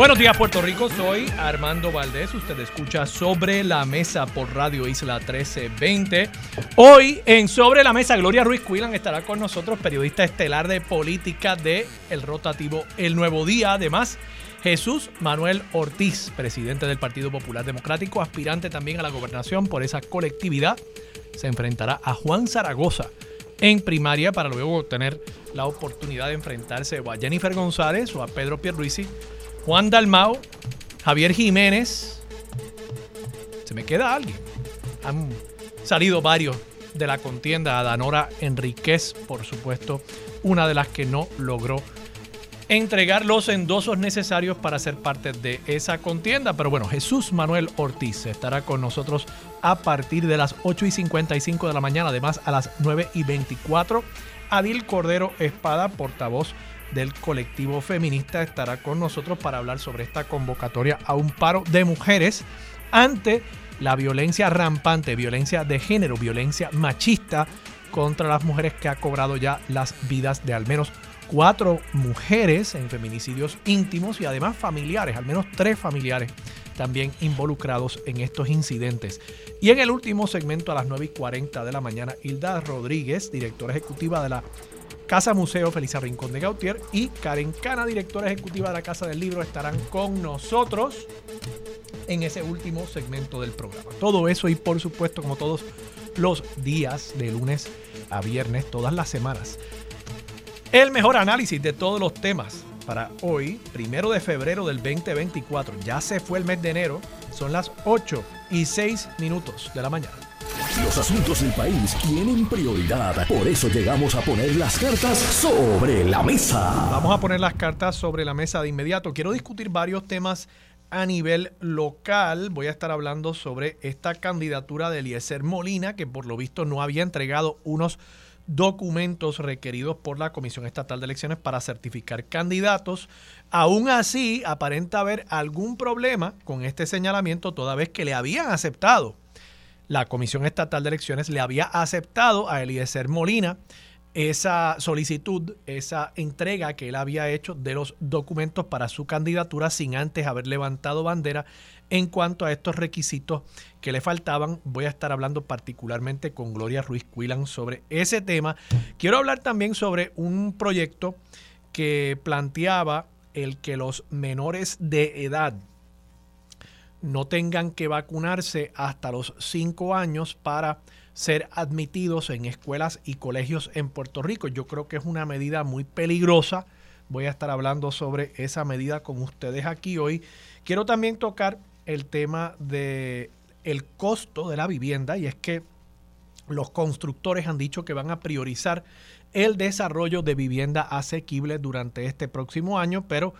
Buenos días Puerto Rico, soy Armando Valdés, usted escucha Sobre la Mesa por Radio Isla 1320. Hoy en Sobre la Mesa, Gloria Ruiz Cuilan estará con nosotros, periodista estelar de política de El Rotativo El Nuevo Día. Además, Jesús Manuel Ortiz, presidente del Partido Popular Democrático, aspirante también a la gobernación por esa colectividad, se enfrentará a Juan Zaragoza en primaria para luego tener la oportunidad de enfrentarse o a Jennifer González o a Pedro Pierluisi Juan Dalmao, Javier Jiménez. Se me queda alguien. Han salido varios de la contienda. A Danora Enríquez, por supuesto, una de las que no logró entregar los endosos necesarios para ser parte de esa contienda. Pero bueno, Jesús Manuel Ortiz estará con nosotros a partir de las 8 y 55 de la mañana, además a las 9 y 24. Adil Cordero Espada, portavoz del colectivo feminista estará con nosotros para hablar sobre esta convocatoria a un paro de mujeres ante la violencia rampante, violencia de género, violencia machista contra las mujeres que ha cobrado ya las vidas de al menos cuatro mujeres en feminicidios íntimos y además familiares, al menos tres familiares también involucrados en estos incidentes. Y en el último segmento a las 9 y 40 de la mañana, Hilda Rodríguez, directora ejecutiva de la Casa Museo Felisa Rincón de Gautier y Karen Cana, directora ejecutiva de la Casa del Libro, estarán con nosotros en ese último segmento del programa. Todo eso y por supuesto como todos los días de lunes a viernes, todas las semanas. El mejor análisis de todos los temas para hoy, primero de febrero del 2024. Ya se fue el mes de enero, son las 8 y 6 minutos de la mañana. Los asuntos del país tienen prioridad. Por eso llegamos a poner las cartas sobre la mesa. Vamos a poner las cartas sobre la mesa de inmediato. Quiero discutir varios temas a nivel local. Voy a estar hablando sobre esta candidatura de Eliezer Molina, que por lo visto no había entregado unos documentos requeridos por la Comisión Estatal de Elecciones para certificar candidatos. Aún así, aparenta haber algún problema con este señalamiento, toda vez que le habían aceptado la Comisión Estatal de Elecciones le había aceptado a Eliezer Molina esa solicitud, esa entrega que él había hecho de los documentos para su candidatura sin antes haber levantado bandera en cuanto a estos requisitos que le faltaban. Voy a estar hablando particularmente con Gloria Ruiz Cuilan sobre ese tema. Quiero hablar también sobre un proyecto que planteaba el que los menores de edad no tengan que vacunarse hasta los cinco años para ser admitidos en escuelas y colegios en Puerto Rico. Yo creo que es una medida muy peligrosa. Voy a estar hablando sobre esa medida con ustedes aquí hoy. Quiero también tocar el tema de el costo de la vivienda y es que los constructores han dicho que van a priorizar el desarrollo de vivienda asequible durante este próximo año, pero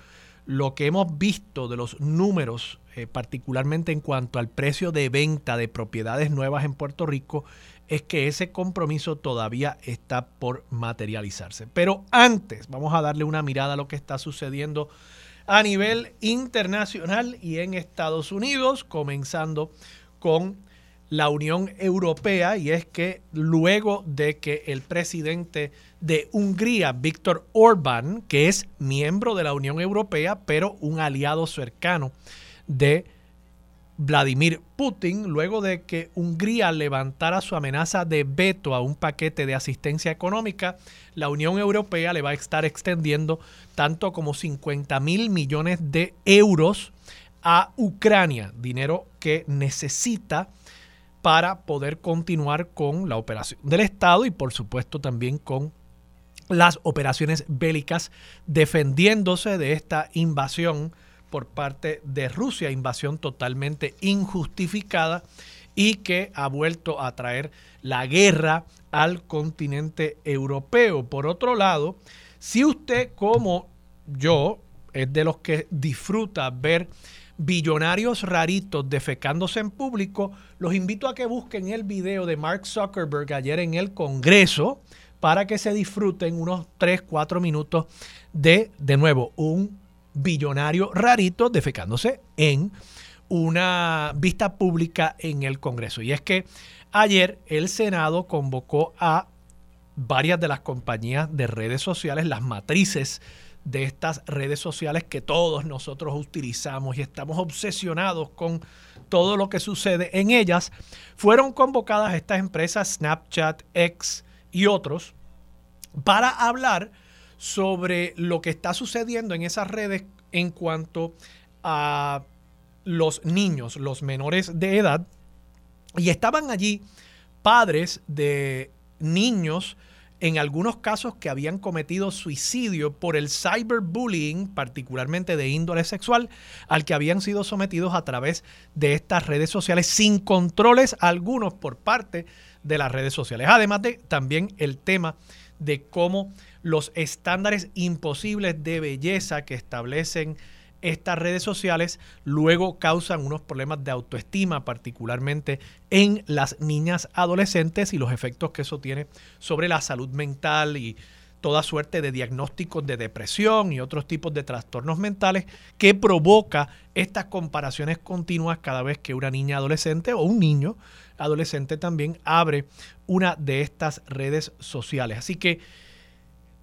lo que hemos visto de los números eh, particularmente en cuanto al precio de venta de propiedades nuevas en Puerto Rico, es que ese compromiso todavía está por materializarse. Pero antes, vamos a darle una mirada a lo que está sucediendo a nivel internacional y en Estados Unidos, comenzando con la Unión Europea, y es que luego de que el presidente de Hungría, Víctor Orbán, que es miembro de la Unión Europea, pero un aliado cercano de Vladimir Putin luego de que Hungría levantara su amenaza de veto a un paquete de asistencia económica, la Unión Europea le va a estar extendiendo tanto como 50 mil millones de euros a Ucrania, dinero que necesita para poder continuar con la operación del Estado y por supuesto también con las operaciones bélicas defendiéndose de esta invasión por parte de Rusia, invasión totalmente injustificada y que ha vuelto a traer la guerra al continente europeo. Por otro lado, si usted como yo es de los que disfruta ver billonarios raritos defecándose en público, los invito a que busquen el video de Mark Zuckerberg ayer en el Congreso, para que se disfruten unos 3, 4 minutos de, de nuevo, un billonario rarito defecándose en una vista pública en el Congreso. Y es que ayer el Senado convocó a varias de las compañías de redes sociales, las matrices de estas redes sociales que todos nosotros utilizamos y estamos obsesionados con todo lo que sucede en ellas, fueron convocadas estas empresas Snapchat, X y otros para hablar sobre lo que está sucediendo en esas redes en cuanto a los niños, los menores de edad. Y estaban allí padres de niños en algunos casos que habían cometido suicidio por el cyberbullying, particularmente de índole sexual, al que habían sido sometidos a través de estas redes sociales sin controles algunos por parte de las redes sociales. Además de también el tema de cómo los estándares imposibles de belleza que establecen estas redes sociales luego causan unos problemas de autoestima, particularmente en las niñas adolescentes y los efectos que eso tiene sobre la salud mental y toda suerte de diagnósticos de depresión y otros tipos de trastornos mentales que provoca estas comparaciones continuas cada vez que una niña adolescente o un niño adolescente también abre una de estas redes sociales. Así que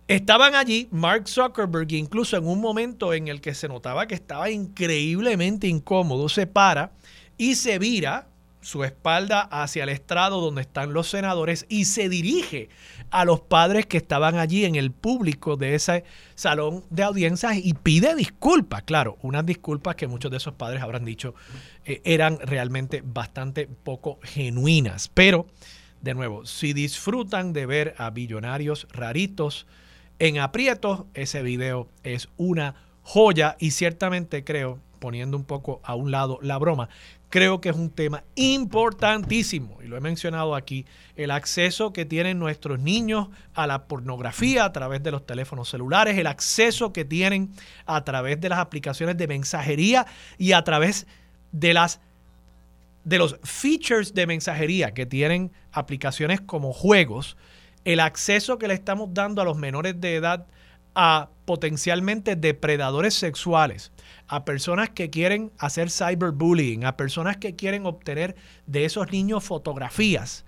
Estaban allí Mark Zuckerberg, incluso en un momento en el que se notaba que estaba increíblemente incómodo, se para y se vira su espalda hacia el estrado donde están los senadores y se dirige a los padres que estaban allí en el público de ese salón de audiencias y pide disculpas. Claro, unas disculpas que muchos de esos padres habrán dicho eh, eran realmente bastante poco genuinas. Pero, de nuevo, si disfrutan de ver a billonarios raritos, en aprietos, ese video es una joya y ciertamente creo, poniendo un poco a un lado la broma, creo que es un tema importantísimo, y lo he mencionado aquí, el acceso que tienen nuestros niños a la pornografía a través de los teléfonos celulares, el acceso que tienen a través de las aplicaciones de mensajería y a través de las de los features de mensajería que tienen aplicaciones como juegos el acceso que le estamos dando a los menores de edad a potencialmente depredadores sexuales, a personas que quieren hacer cyberbullying, a personas que quieren obtener de esos niños fotografías.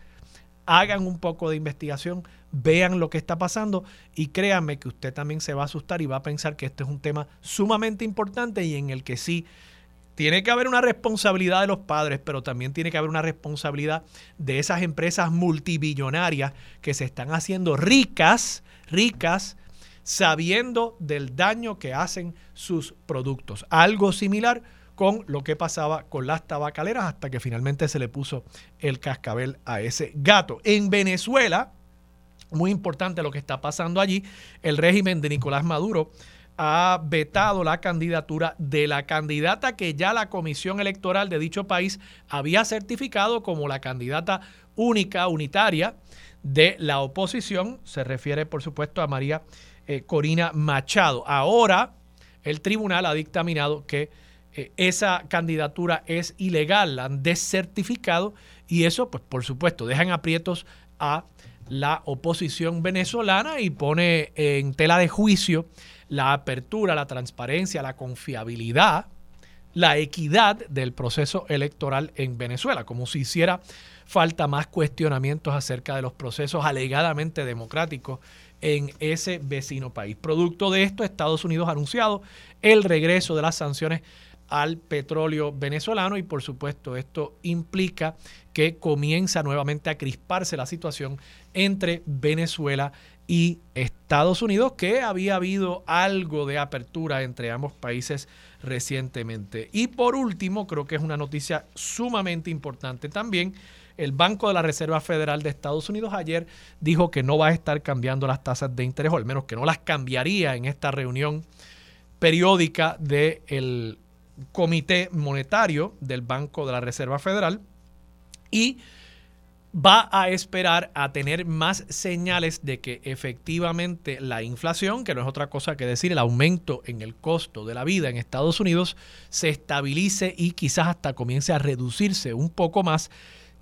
Hagan un poco de investigación, vean lo que está pasando y créanme que usted también se va a asustar y va a pensar que este es un tema sumamente importante y en el que sí tiene que haber una responsabilidad de los padres, pero también tiene que haber una responsabilidad de esas empresas multibillonarias que se están haciendo ricas, ricas, sabiendo del daño que hacen sus productos. Algo similar con lo que pasaba con las tabacaleras hasta que finalmente se le puso el cascabel a ese gato. En Venezuela, muy importante lo que está pasando allí, el régimen de Nicolás Maduro ha vetado la candidatura de la candidata que ya la comisión electoral de dicho país había certificado como la candidata única, unitaria de la oposición. Se refiere, por supuesto, a María eh, Corina Machado. Ahora, el tribunal ha dictaminado que eh, esa candidatura es ilegal, la han descertificado y eso, pues por supuesto, dejan aprietos a la oposición venezolana y pone en tela de juicio la apertura, la transparencia, la confiabilidad, la equidad del proceso electoral en Venezuela, como si hiciera falta más cuestionamientos acerca de los procesos alegadamente democráticos en ese vecino país. Producto de esto, Estados Unidos ha anunciado el regreso de las sanciones al petróleo venezolano y por supuesto esto implica que comienza nuevamente a crisparse la situación entre Venezuela y Estados Unidos, que había habido algo de apertura entre ambos países recientemente. Y por último, creo que es una noticia sumamente importante también, el Banco de la Reserva Federal de Estados Unidos ayer dijo que no va a estar cambiando las tasas de interés, o al menos que no las cambiaría en esta reunión periódica del Comité Monetario del Banco de la Reserva Federal. Y va a esperar a tener más señales de que efectivamente la inflación, que no es otra cosa que decir el aumento en el costo de la vida en Estados Unidos, se estabilice y quizás hasta comience a reducirse un poco más,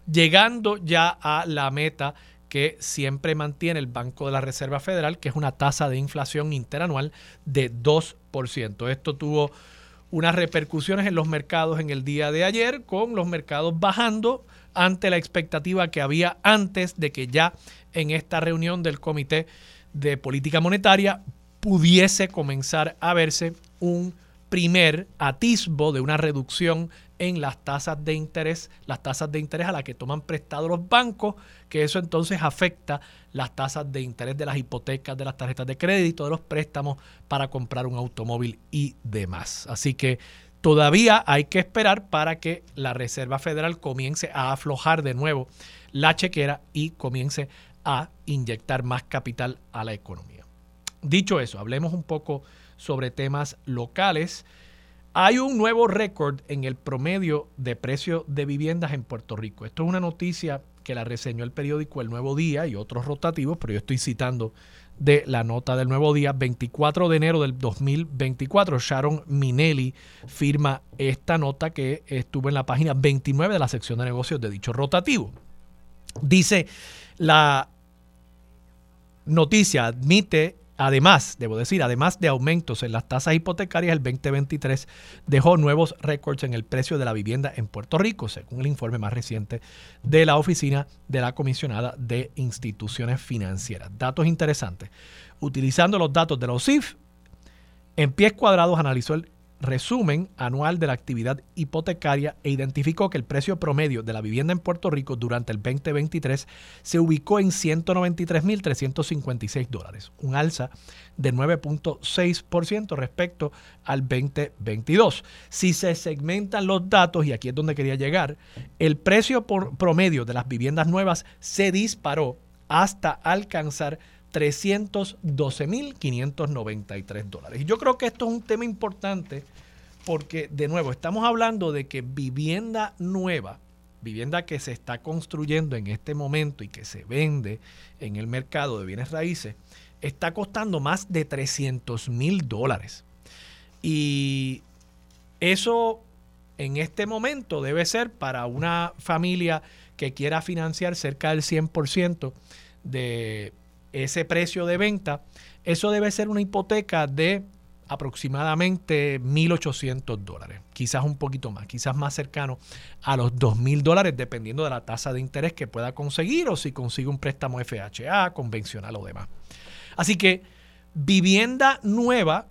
llegando ya a la meta que siempre mantiene el Banco de la Reserva Federal, que es una tasa de inflación interanual de 2%. Esto tuvo unas repercusiones en los mercados en el día de ayer, con los mercados bajando ante la expectativa que había antes de que ya en esta reunión del Comité de Política Monetaria pudiese comenzar a verse un primer atisbo de una reducción en las tasas de interés, las tasas de interés a las que toman prestado los bancos, que eso entonces afecta las tasas de interés de las hipotecas, de las tarjetas de crédito, de los préstamos para comprar un automóvil y demás. Así que todavía hay que esperar para que la Reserva Federal comience a aflojar de nuevo la chequera y comience a inyectar más capital a la economía. Dicho eso, hablemos un poco sobre temas locales. Hay un nuevo récord en el promedio de precio de viviendas en Puerto Rico. Esto es una noticia que la reseñó el periódico El Nuevo Día y otros rotativos, pero yo estoy citando de la nota del Nuevo Día, 24 de enero del 2024. Sharon Minelli firma esta nota que estuvo en la página 29 de la sección de negocios de dicho rotativo. Dice la noticia, admite Además, debo decir, además de aumentos en las tasas hipotecarias, el 2023 dejó nuevos récords en el precio de la vivienda en Puerto Rico, según el informe más reciente de la Oficina de la Comisionada de Instituciones Financieras. Datos interesantes. Utilizando los datos de la OSIF, en pies cuadrados analizó el resumen anual de la actividad hipotecaria e identificó que el precio promedio de la vivienda en Puerto Rico durante el 2023 se ubicó en 193.356 dólares, un alza de 9.6% respecto al 2022. Si se segmentan los datos, y aquí es donde quería llegar, el precio promedio de las viviendas nuevas se disparó hasta alcanzar 312.593 dólares. Y yo creo que esto es un tema importante porque, de nuevo, estamos hablando de que vivienda nueva, vivienda que se está construyendo en este momento y que se vende en el mercado de bienes raíces, está costando más de 300 mil dólares. Y eso en este momento debe ser para una familia que quiera financiar cerca del 100% de ese precio de venta, eso debe ser una hipoteca de aproximadamente 1.800 dólares, quizás un poquito más, quizás más cercano a los 2.000 dólares, dependiendo de la tasa de interés que pueda conseguir o si consigue un préstamo FHA, convencional o demás. Así que vivienda nueva,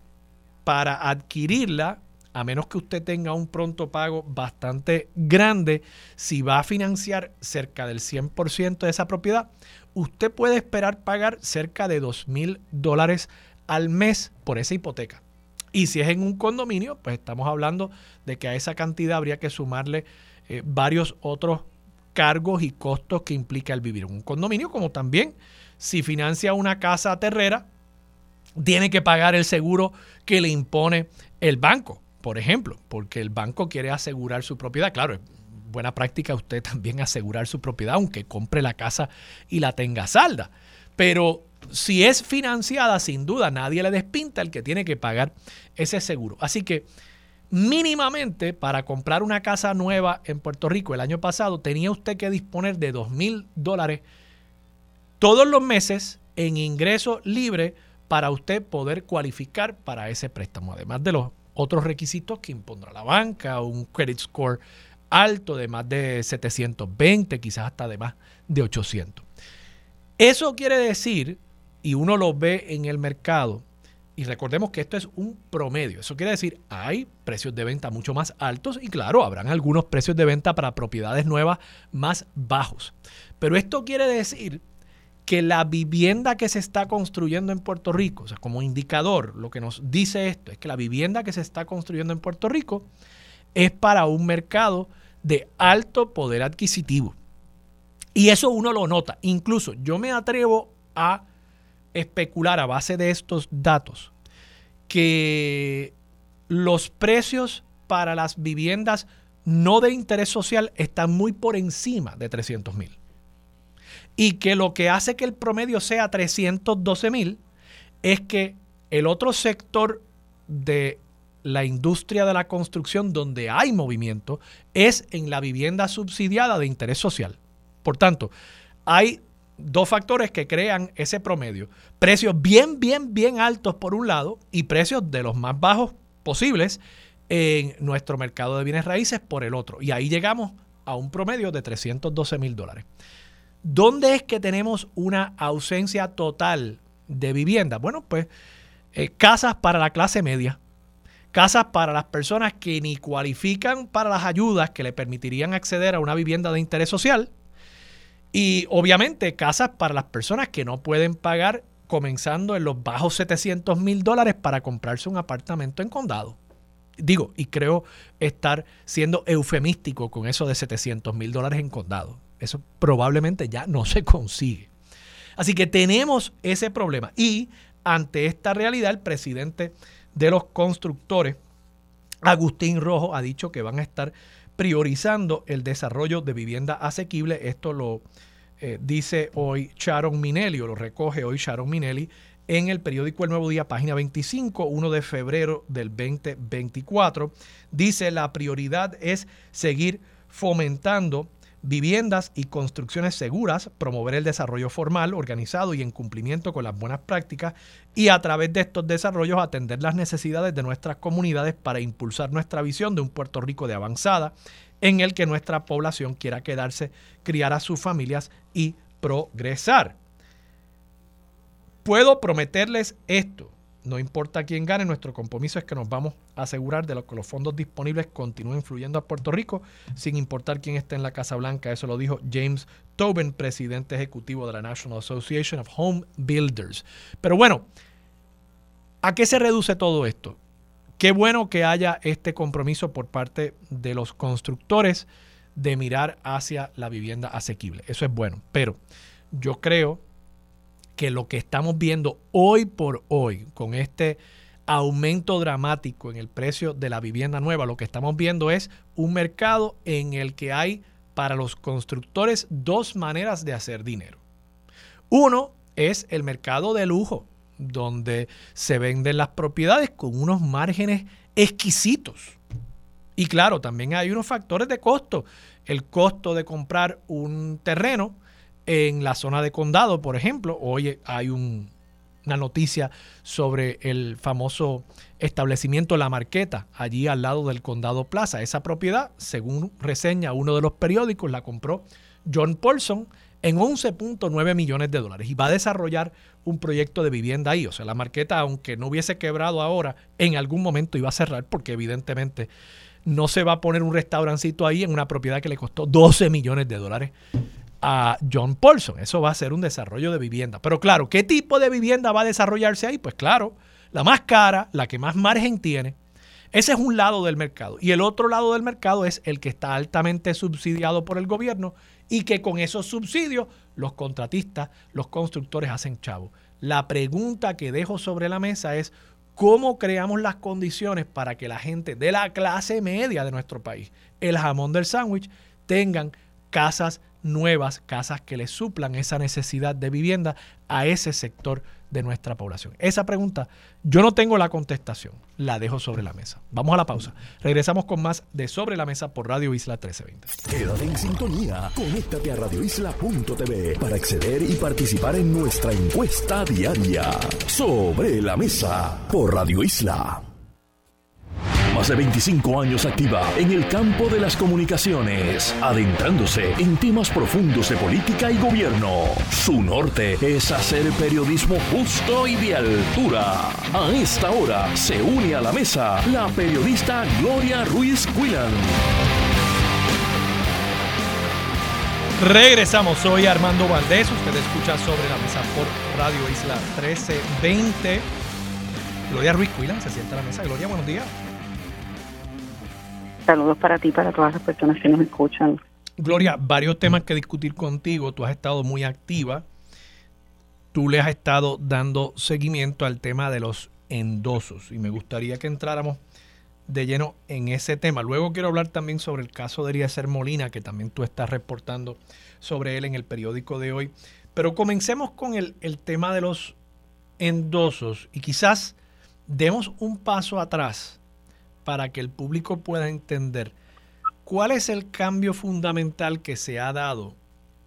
para adquirirla, a menos que usted tenga un pronto pago bastante grande, si va a financiar cerca del 100% de esa propiedad, usted puede esperar pagar cerca de dos mil dólares al mes por esa hipoteca. Y si es en un condominio, pues estamos hablando de que a esa cantidad habría que sumarle eh, varios otros cargos y costos que implica el vivir en un condominio, como también si financia una casa terrera, tiene que pagar el seguro que le impone el banco, por ejemplo, porque el banco quiere asegurar su propiedad. Claro, buena práctica usted también asegurar su propiedad, aunque compre la casa y la tenga salda. Pero si es financiada, sin duda nadie le despinta el que tiene que pagar ese seguro. Así que mínimamente para comprar una casa nueva en Puerto Rico el año pasado tenía usted que disponer de dos mil dólares todos los meses en ingreso libre para usted poder cualificar para ese préstamo, además de los otros requisitos que impondrá la banca, un credit score alto de más de 720, quizás hasta de más de 800. Eso quiere decir, y uno lo ve en el mercado, y recordemos que esto es un promedio, eso quiere decir, hay precios de venta mucho más altos y claro, habrán algunos precios de venta para propiedades nuevas más bajos. Pero esto quiere decir que la vivienda que se está construyendo en Puerto Rico, o sea, como indicador, lo que nos dice esto es que la vivienda que se está construyendo en Puerto Rico es para un mercado de alto poder adquisitivo. Y eso uno lo nota. Incluso yo me atrevo a especular a base de estos datos que los precios para las viviendas no de interés social están muy por encima de 300 mil. Y que lo que hace que el promedio sea 312 mil es que el otro sector de la industria de la construcción donde hay movimiento es en la vivienda subsidiada de interés social. Por tanto, hay dos factores que crean ese promedio. Precios bien, bien, bien altos por un lado y precios de los más bajos posibles en nuestro mercado de bienes raíces por el otro. Y ahí llegamos a un promedio de 312 mil dólares. ¿Dónde es que tenemos una ausencia total de vivienda? Bueno, pues eh, casas para la clase media, casas para las personas que ni cualifican para las ayudas que le permitirían acceder a una vivienda de interés social y obviamente casas para las personas que no pueden pagar comenzando en los bajos 700 mil dólares para comprarse un apartamento en condado. Digo, y creo estar siendo eufemístico con eso de 700 mil dólares en condado. Eso probablemente ya no se consigue. Así que tenemos ese problema. Y ante esta realidad, el presidente de los constructores, Agustín Rojo, ha dicho que van a estar priorizando el desarrollo de vivienda asequible. Esto lo eh, dice hoy Sharon Minelli, o lo recoge hoy Sharon Minelli en el periódico El Nuevo Día, página 25, 1 de febrero del 2024. Dice la prioridad es seguir fomentando viviendas y construcciones seguras, promover el desarrollo formal, organizado y en cumplimiento con las buenas prácticas y a través de estos desarrollos atender las necesidades de nuestras comunidades para impulsar nuestra visión de un Puerto Rico de avanzada en el que nuestra población quiera quedarse, criar a sus familias y progresar. Puedo prometerles esto no importa quién gane, nuestro compromiso es que nos vamos a asegurar de que los fondos disponibles continúen fluyendo a Puerto Rico, sin importar quién esté en la Casa Blanca. Eso lo dijo James Tobin, presidente ejecutivo de la National Association of Home Builders. Pero bueno, ¿a qué se reduce todo esto? Qué bueno que haya este compromiso por parte de los constructores de mirar hacia la vivienda asequible. Eso es bueno. Pero yo creo que lo que estamos viendo hoy por hoy con este aumento dramático en el precio de la vivienda nueva, lo que estamos viendo es un mercado en el que hay para los constructores dos maneras de hacer dinero. Uno es el mercado de lujo, donde se venden las propiedades con unos márgenes exquisitos. Y claro, también hay unos factores de costo. El costo de comprar un terreno en la zona de condado, por ejemplo, hoy hay una noticia sobre el famoso establecimiento La Marqueta, allí al lado del condado Plaza. Esa propiedad, según reseña uno de los periódicos, la compró John Paulson en 11.9 millones de dólares y va a desarrollar un proyecto de vivienda ahí. O sea, la marqueta, aunque no hubiese quebrado ahora, en algún momento iba a cerrar porque evidentemente no se va a poner un restaurancito ahí en una propiedad que le costó 12 millones de dólares a John Paulson. Eso va a ser un desarrollo de vivienda. Pero claro, ¿qué tipo de vivienda va a desarrollarse ahí? Pues claro, la más cara, la que más margen tiene. Ese es un lado del mercado. Y el otro lado del mercado es el que está altamente subsidiado por el gobierno y que con esos subsidios los contratistas, los constructores hacen chavo. La pregunta que dejo sobre la mesa es cómo creamos las condiciones para que la gente de la clase media de nuestro país, el jamón del sándwich, tengan casas nuevas casas que le suplan esa necesidad de vivienda a ese sector de nuestra población? Esa pregunta yo no tengo la contestación, la dejo sobre la mesa. Vamos a la pausa. Regresamos con más de Sobre la Mesa por Radio Isla 1320. Quédate en sintonía, conéctate a radioisla.tv para acceder y participar en nuestra encuesta diaria. Sobre la Mesa por Radio Isla. Más de 25 años activa en el campo de las comunicaciones, adentrándose en temas profundos de política y gobierno. Su norte es hacer periodismo justo y de altura. A esta hora se une a la mesa la periodista Gloria Ruiz Quillan. Regresamos, soy Armando Valdés, usted escucha sobre la mesa por Radio Isla 1320. Gloria Ruiz Quillan se sienta a la mesa. Gloria, buenos días. Saludos para ti, para todas las personas que nos escuchan. Gloria, varios temas que discutir contigo. Tú has estado muy activa. Tú le has estado dando seguimiento al tema de los endosos y me gustaría que entráramos de lleno en ese tema. Luego quiero hablar también sobre el caso de Eliezer Molina, que también tú estás reportando sobre él en el periódico de hoy. Pero comencemos con el, el tema de los endosos y quizás demos un paso atrás para que el público pueda entender cuál es el cambio fundamental que se ha dado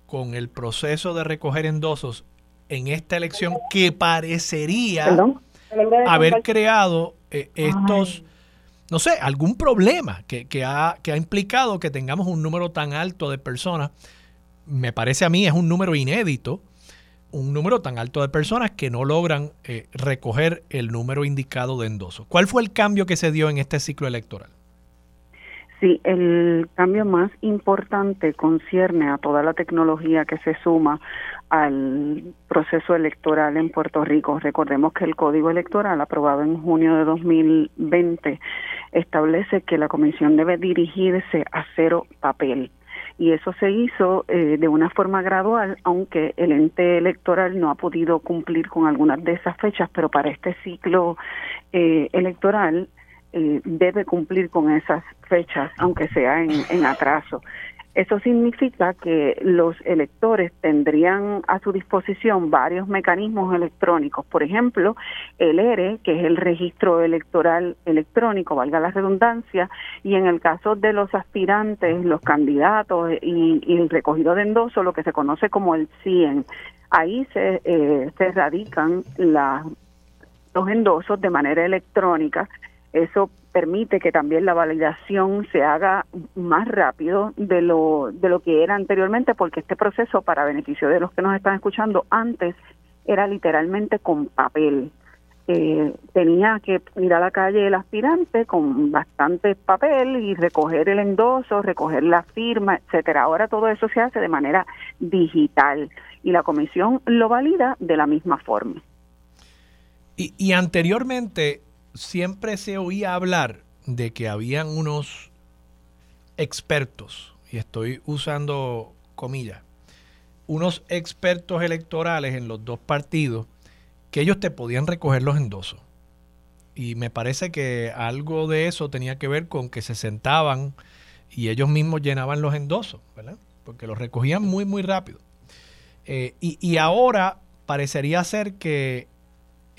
con el proceso de recoger endosos en esta elección que parecería haber creado eh, estos, no sé, algún problema que, que, ha, que ha implicado que tengamos un número tan alto de personas. Me parece a mí es un número inédito, un número tan alto de personas que no logran eh, recoger el número indicado de endosos. ¿Cuál fue el cambio que se dio en este ciclo electoral? Sí, el cambio más importante concierne a toda la tecnología que se suma al proceso electoral en Puerto Rico. Recordemos que el Código Electoral, aprobado en junio de 2020, establece que la Comisión debe dirigirse a cero papel. Y eso se hizo eh, de una forma gradual, aunque el ente electoral no ha podido cumplir con algunas de esas fechas, pero para este ciclo eh, electoral eh, debe cumplir con esas fechas, aunque sea en, atraso. Eso significa que los electores tendrían a su disposición varios mecanismos electrónicos, por ejemplo, el ERE, que es el registro electoral electrónico, valga la redundancia, y en el caso de los aspirantes, los candidatos y, el recogido de endoso, lo que se conoce como el CIEN. Ahí se, eh, se radican los endosos de manera electrónica eso permite que también la validación se haga más rápido de lo, de lo que era anteriormente, porque este proceso, para beneficio de los que nos están escuchando, antes era literalmente con papel. Eh, tenía que ir a la calle el aspirante con bastante papel y recoger el endoso, recoger la firma, etcétera. Ahora todo eso se hace de manera digital y la comisión lo valida de la misma forma. Y, y anteriormente siempre se oía hablar de que habían unos expertos, y estoy usando comillas, unos expertos electorales en los dos partidos que ellos te podían recoger los endosos. Y me parece que algo de eso tenía que ver con que se sentaban y ellos mismos llenaban los endosos, ¿verdad? Porque los recogían muy, muy rápido. Eh, y, y ahora parecería ser que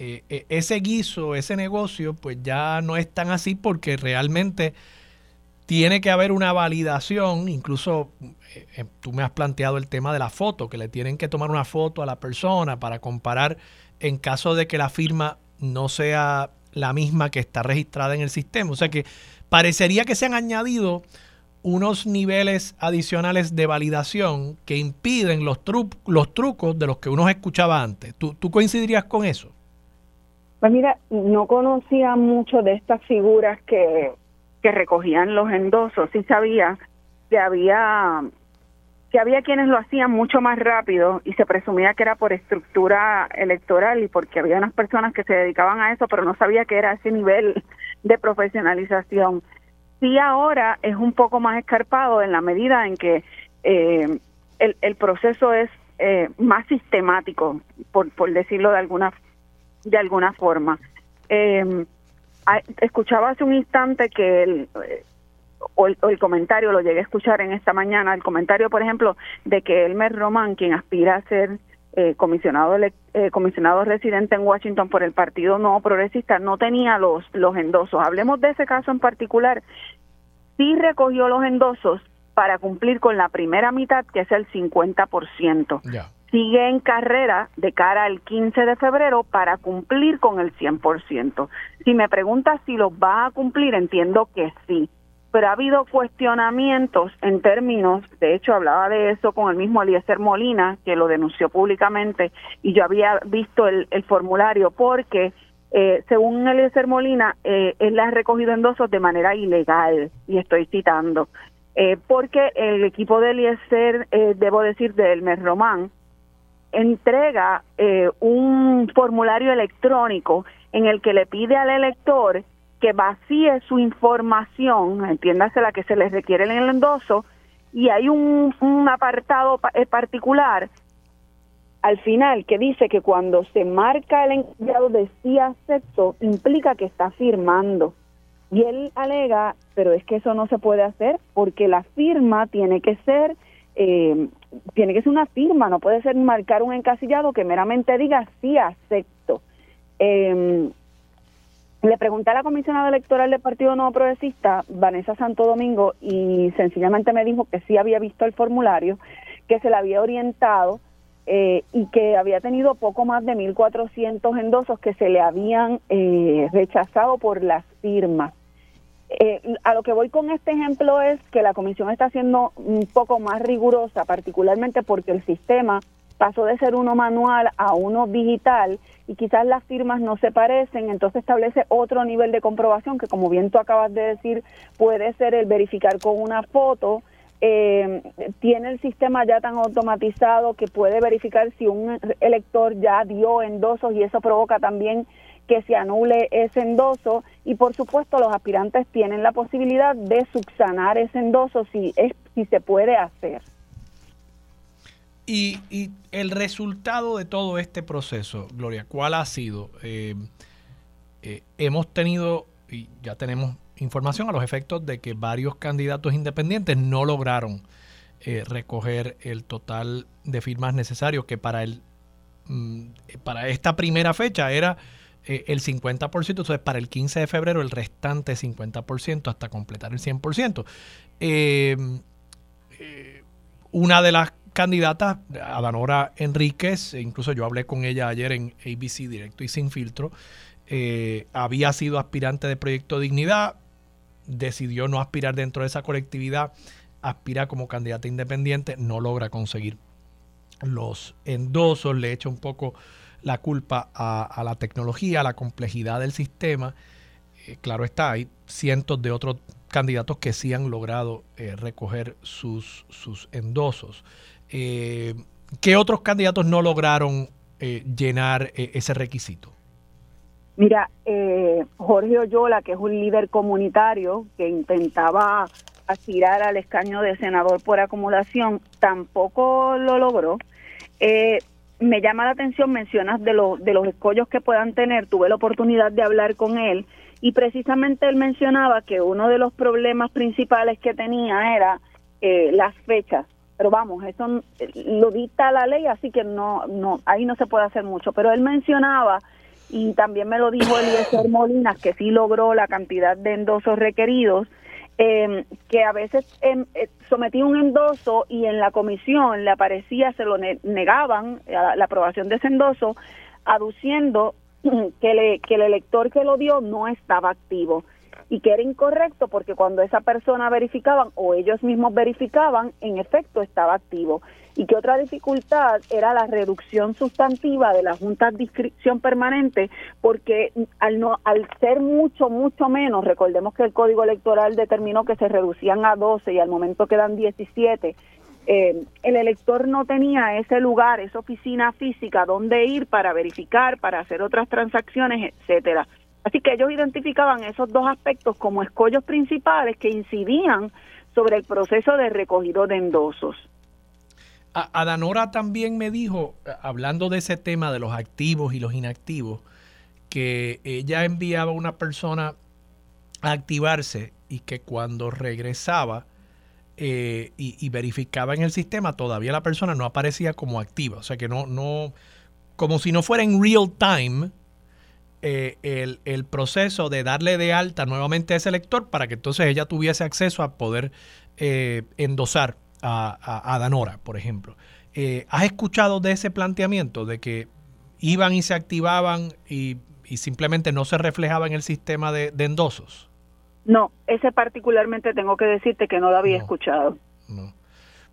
eh, eh, ese guiso, ese negocio, pues ya no es tan así porque realmente tiene que haber una validación, incluso eh, tú me has planteado el tema de la foto, que le tienen que tomar una foto a la persona para comparar en caso de que la firma no sea la misma que está registrada en el sistema. O sea que parecería que se han añadido unos niveles adicionales de validación que impiden los, los trucos de los que uno escuchaba antes. ¿Tú, ¿Tú coincidirías con eso? Pues mira, no conocía mucho de estas figuras que, que recogían los endosos. Sí sabía que había que había quienes lo hacían mucho más rápido y se presumía que era por estructura electoral y porque había unas personas que se dedicaban a eso, pero no sabía que era ese nivel de profesionalización. Sí ahora es un poco más escarpado en la medida en que eh, el, el proceso es eh, más sistemático, por, por decirlo de alguna de alguna forma. Eh, escuchaba hace un instante que el, o el, comentario, lo llegué a escuchar en esta mañana, el comentario, por ejemplo, de que Elmer Román, quien aspira a ser eh, comisionado eh, comisionado residente en Washington por el Partido No Progresista, no tenía los, los endosos. Hablemos de ese caso en particular. Sí recogió los endosos para cumplir con la primera mitad, que es el 50% sigue en carrera de cara al 15 de febrero para cumplir con el 100%. Si me preguntas si los va a cumplir, entiendo que sí, pero ha habido cuestionamientos en términos, de hecho hablaba de eso con el mismo Eliezer Molina, que lo denunció públicamente, y yo había visto el, formulario porque... Eh, según Eliezer Molina, eh, él ha recogido endosos de manera ilegal, y estoy citando, eh, porque el equipo de Eliezer, eh, debo decir, de Elmer Román, entrega eh, un formulario electrónico en el que le pide al elector que vacíe su información, entiéndase la que se le requiere en el endoso, y hay un, apartado eh, particular al final que dice que cuando se marca el enviado de sí acepto, implica que está firmando. Y él alega, pero es que eso no se puede hacer porque la firma tiene que ser eh, tiene que ser una firma, no puede ser marcar un encasillado que meramente diga sí acepto. Eh, le pregunté a la comisionada electoral del Partido Nuevo Progresista, Vanessa Santo Domingo, y sencillamente me dijo que sí había visto el formulario, que se le había orientado eh, y que había tenido poco más de 1.400 endosos que se le habían eh, rechazado por las firmas. Eh, a lo que voy con este ejemplo es que la comisión está siendo un poco más rigurosa, particularmente porque el sistema pasó de ser uno manual a uno digital y quizás las firmas no se parecen, entonces establece otro nivel de comprobación que como bien tú acabas de decir puede ser el verificar con una foto, eh, tiene el sistema ya tan automatizado que puede verificar si un elector ya dio endosos y eso provoca también que se anule ese endoso y por supuesto los aspirantes tienen la posibilidad de subsanar ese endoso si es si se puede hacer. Y, y el resultado de todo este proceso, Gloria, ¿cuál ha sido? Eh, eh, hemos tenido y ya tenemos información a los efectos de que varios candidatos independientes no lograron eh, recoger el total de firmas necesarios que para el mm, para esta primera fecha era eh, el 50%, entonces para el 15 de febrero el restante 50% hasta completar el 100%. Em, eh, una de las candidatas, Adanora Enríquez, incluso yo hablé con ella ayer en ABC Directo y Sin Filtro, había sido aspirante de Proyecto Dignidad, decidió no aspirar dentro de esa colectividad, aspira como candidata independiente, no logra conseguir los endosos, le echa un poco la culpa a, la tecnología, a la complejidad del sistema. Eh, claro está, hay cientos de otros candidatos que sí han logrado eh, recoger sus, sus endosos. Eh, ¿Qué otros candidatos no lograron llenar ese requisito? Mira, Jorge Oyola, que es un líder comunitario que intentaba aspirar al escaño de senador por acumulación, tampoco lo logró. Me llama la atención, mencionas de, de los escollos que puedan tener, tuve la oportunidad de hablar con él y precisamente él mencionaba que uno de los problemas principales que tenía era eh, las fechas. Pero vamos, eso lo dicta la ley, así que no, no, ahí no se puede hacer mucho. Pero él mencionaba y también me lo dijo Eliezer Molinas, que sí logró la cantidad de endosos requeridos, eh, que a veces em, eh, sometía un endoso y en la comisión le aparecía, se lo negaban la, la aprobación de ese endoso, aduciendo que, le, que el elector que lo dio no estaba activo y que era incorrecto porque cuando esa persona verificaban o ellos mismos verificaban, en efecto estaba activo y que otra dificultad era la reducción sustantiva de la Junta de Inscripción Permanente, porque al, no, al ser mucho, mucho menos, recordemos que el Código Electoral determinó que se reducían a 12 y al momento quedan 17, eh, el elector no tenía ese lugar, esa oficina física donde ir para verificar, para hacer otras transacciones, etcétera. Así que ellos identificaban esos dos aspectos como escollos principales que incidían sobre el proceso de recogido de endosos. Adanora también me dijo, eh, hablando de ese tema de los activos y los inactivos, que ella enviaba a una persona a activarse y que cuando regresaba eh, y, verificaba en el sistema, todavía la persona no aparecía como activa. O sea que no, no, como si no fuera en real time eh, el, el, proceso de darle de alta nuevamente a ese lector para que entonces ella tuviese acceso a poder endosar a, Danora, por ejemplo. Eh, ¿Has escuchado de ese planteamiento de que iban y se activaban y, simplemente no se reflejaba en el sistema de, endosos? No, ese particularmente tengo que decirte que no lo había escuchado. No.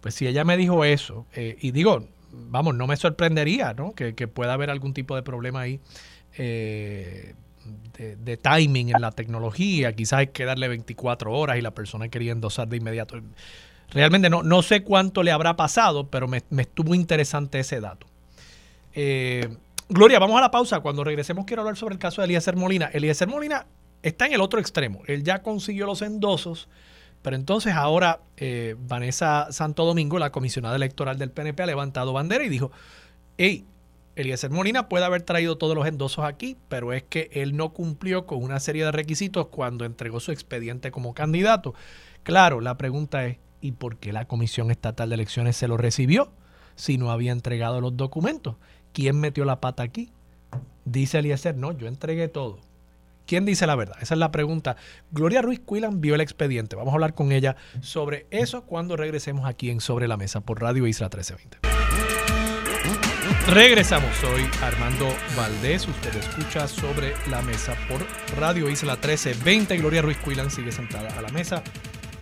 Pues si ella me dijo eso, eh, y digo, vamos, no me sorprendería ¿no? que, pueda haber algún tipo de problema ahí eh, de, timing en la tecnología, quizás hay que darle 24 horas y la persona quería endosar de inmediato. Realmente no, no sé cuánto le habrá pasado, pero me, estuvo interesante ese dato. Eh, Gloria, vamos a la pausa. Cuando regresemos quiero hablar sobre el caso de Eliezer Molina. Eliezer Molina está en el otro extremo. Él ya consiguió los endosos, pero entonces ahora eh, Vanessa Santo Domingo, la comisionada electoral del PNP, ha levantado bandera y dijo, hey, Eliezer Molina puede haber traído todos los endosos aquí, pero es que él no cumplió con una serie de requisitos cuando entregó su expediente como candidato. Claro, la pregunta es, ¿Y por qué la Comisión Estatal de Elecciones se lo recibió si no había entregado los documentos? ¿Quién metió la pata aquí? Dice Eliezer, no, yo entregué todo. ¿Quién dice la verdad? Esa es la pregunta. Gloria Ruiz Quilan vio el expediente. Vamos a hablar con ella sobre eso cuando regresemos aquí en Sobre la Mesa por Radio Isla 1320. Regresamos, soy Armando Valdés, usted escucha sobre la mesa por Radio Isla 1320, Gloria Ruiz Quilan sigue sentada a la mesa.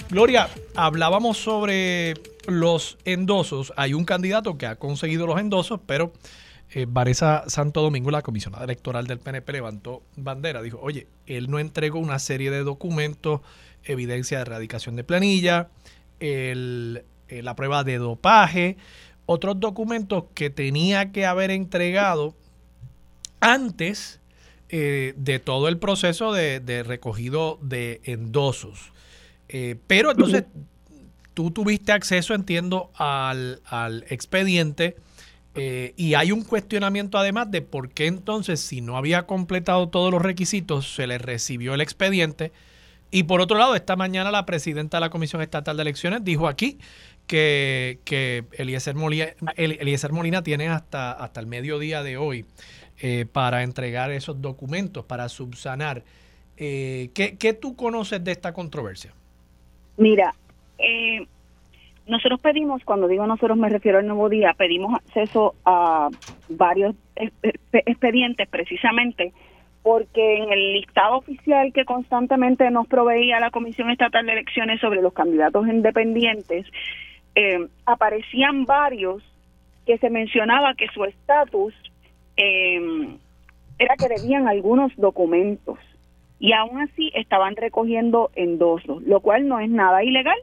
Gloria, hablábamos sobre los endosos, hay un candidato que ha conseguido los endosos, pero eh, Varesa Santo Domingo, la comisionada electoral del PNP, levantó bandera. Dijo, oye, él no entregó una serie de documentos, evidencia de erradicación de planilla, eh, la prueba de dopaje, otros documentos que tenía que haber entregado antes eh, de todo el proceso de, recogido de endosos. pero entonces tú tuviste acceso, entiendo, al, al expediente eh, y hay un cuestionamiento además de por qué entonces, si no había completado todos los requisitos, se le recibió el expediente. Y por otro lado, esta mañana la presidenta de la Comisión Estatal de Elecciones dijo aquí que, que Eliezer, Molina, Eliezer Molina tiene hasta, hasta el mediodía de hoy eh, para entregar esos documentos, para subsanar. Eh, ¿qué, ¿Qué tú conoces de esta controversia? Mira, eh, nosotros pedimos, cuando digo nosotros me refiero al nuevo día, pedimos acceso a varios expedientes precisamente porque en el listado oficial que constantemente nos proveía la Comisión Estatal de Elecciones sobre los candidatos independientes, eh, aparecían varios que se mencionaba que su estatus eh, era que debían algunos documentos y aún así estaban recogiendo endosos, lo cual no es nada ilegal.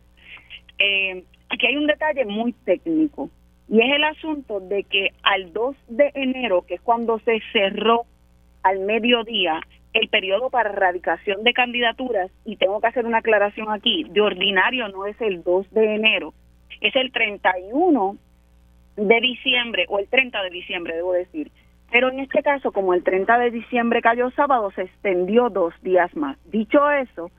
Eh, Aquí hay un detalle muy técnico y es el asunto de que al 2 de enero, que es cuando se cerró al mediodía el periodo para erradicación de candidaturas, y tengo que hacer una aclaración aquí, de ordinario no es el 2 de enero, es el 31 de diciembre o el 30 de diciembre, debo decir. Pero en este caso, como el 30 de diciembre cayó sábado, se extendió dos días más. Dicho eso,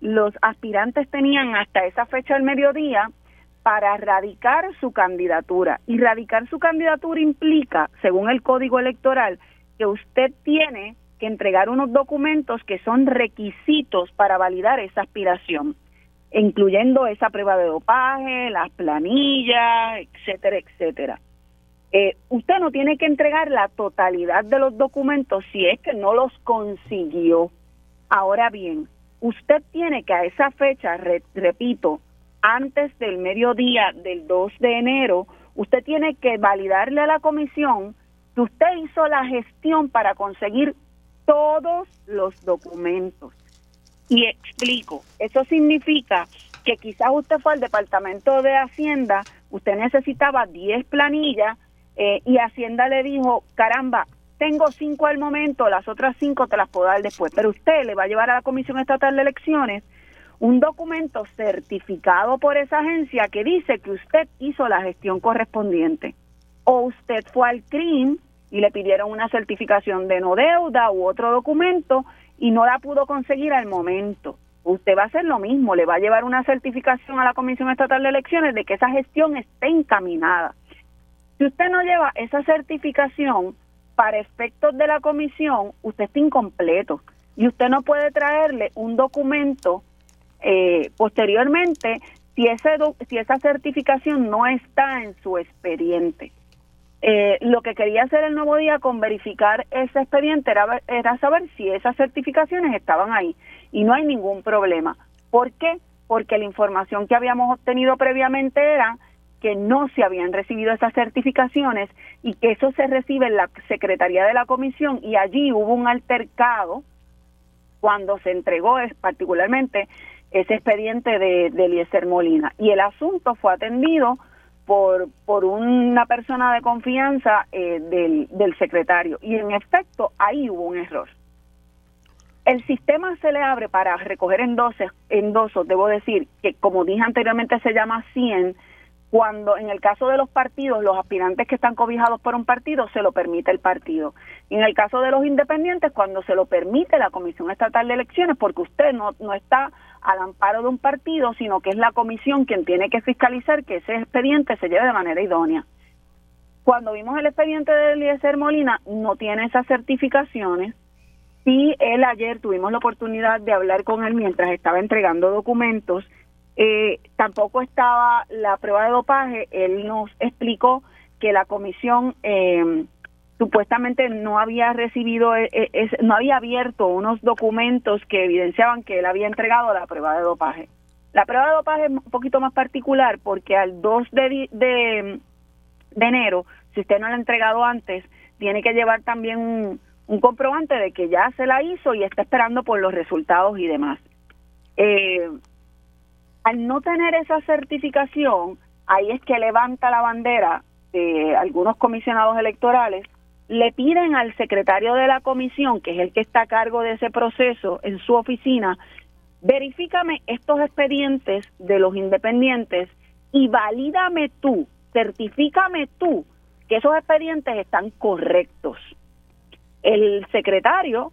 los aspirantes tenían hasta esa fecha del mediodía para radicar su candidatura. Y radicar su candidatura implica, según el código electoral, que usted tiene que entregar unos documentos que son requisitos para validar esa aspiración, incluyendo esa prueba de dopaje, las planillas, etcétera, etcétera. Eh, usted no tiene que entregar la totalidad de los documentos si es que no los consiguió. Ahora bien, usted tiene que a esa fecha, repito, antes del mediodía del 2 de enero, usted tiene que validarle a la comisión que usted hizo la gestión para conseguir todos los documentos. Y explico, eso significa que quizás usted fue al Departamento de Hacienda, usted necesitaba 10 planillas eh, y Hacienda le dijo, caramba, tengo cinco al momento, las otras cinco te las puedo dar después, pero usted le va a llevar a la Comisión Estatal de Elecciones un documento certificado por esa agencia que dice que usted hizo la gestión correspondiente. O usted fue al CRIM y le pidieron una certificación de no deuda u otro documento y no la pudo conseguir al momento. Usted va a hacer lo mismo, le va a llevar una certificación a la Comisión Estatal de Elecciones de que esa gestión esté encaminada. Si usted no lleva esa certificación para efectos de la comisión, usted está incompleto y usted no puede traerle un documento eh, posteriormente si, ese si esa certificación no está en su expediente. Eh, lo que quería hacer el nuevo día con verificar ese expediente era, era saber si esas certificaciones estaban ahí y no hay ningún problema. ¿Por qué? Porque la información que habíamos obtenido previamente era que no se habían recibido esas certificaciones y que eso se recibe en la Secretaría de la Comisión y allí hubo un altercado cuando se entregó es particularmente ese expediente de, de Eliezer Molina. Y el asunto fue atendido por, por una persona de confianza eh, del, del secretario. Y en efecto, ahí hubo un error. El sistema se le abre para recoger endosos, endosos, debo decir que como dije anteriormente se llama 100, cuando en el caso de los partidos, los aspirantes que están cobijados por un partido, se lo permite el partido. Y en el caso de los independientes, cuando se lo permite la Comisión Estatal de Elecciones, porque usted no, no está al amparo de un partido, sino que es la comisión quien tiene que fiscalizar que ese expediente se lleve de manera idónea. Cuando vimos el expediente de Eliezer Molina, no tiene esas certificaciones Sí, él ayer tuvimos la oportunidad de hablar con él mientras estaba entregando documentos. Eh, tampoco estaba la prueba de dopaje. Él nos explicó que la comisión eh, supuestamente no había recibido, eh, no había abierto unos documentos que evidenciaban que él había entregado la prueba de dopaje. La prueba de dopaje es un poquito más particular porque al 2 de, de, de enero, si usted no la ha entregado antes, tiene que llevar también un un comprobante de que ya se la hizo y está esperando por los resultados y demás. Eh, al no tener esa certificación, ahí es que levanta la bandera de algunos comisionados electorales, le piden al secretario de la comisión, que es el que está a cargo de ese proceso en su oficina, verifícame estos expedientes de los independientes y valídame tú, certifícame tú que esos expedientes están correctos. El secretario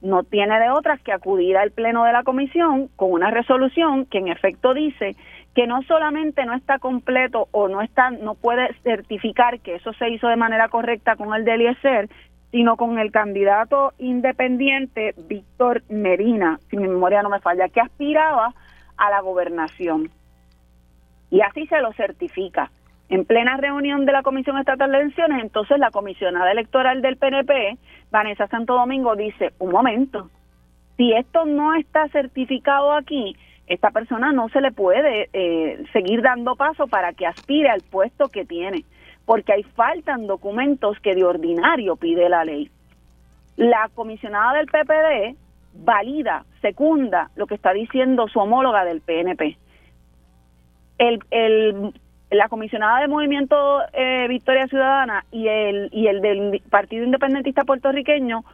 no tiene de otras que acudir al pleno de la comisión con una resolución que en efecto dice que no solamente no está completo o no está no puede certificar que eso se hizo de manera correcta con el de Eliezer, sino con el candidato independiente Víctor Medina, si mi memoria no me falla, que aspiraba a la gobernación. Y así se lo certifica en plena reunión de la Comisión Estatal de Elecciones, entonces la comisionada electoral del PNP, Vanessa Santo Domingo, dice, un momento, si esto no está certificado aquí, esta persona no se le puede eh, seguir dando paso para que aspire al puesto que tiene, porque hay faltan documentos que de ordinario pide la ley. La comisionada del PPD valida, secunda lo que está diciendo su homóloga del PNP. El la comisionada de Movimiento eh, Victoria Ciudadana y el, y el del Partido Independentista Puertorriqueño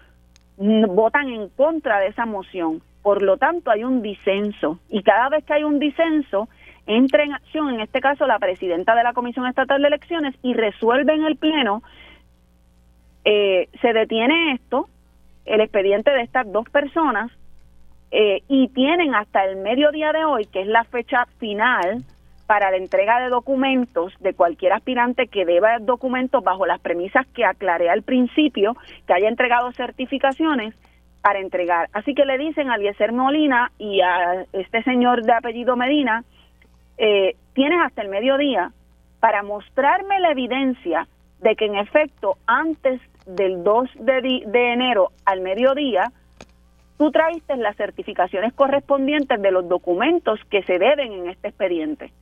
votan en contra de esa moción. Por lo tanto, hay un disenso. Y cada vez que hay un disenso, entra en acción, en este caso, la presidenta de la Comisión Estatal de Elecciones y resuelve en el Pleno, eh, se detiene esto, el expediente de estas dos personas, eh, y tienen hasta el mediodía de hoy, que es la fecha final, para la entrega de documentos de cualquier aspirante que deba documentos bajo las premisas que aclaré al principio, que haya entregado certificaciones para entregar. Así que le dicen a Eliezer Molina y a este señor de apellido Medina, eh, tienes hasta el mediodía para mostrarme la evidencia de que en efecto antes del 2 de, enero al mediodía, tú traiste las certificaciones correspondientes de los documentos que se deben en este expediente.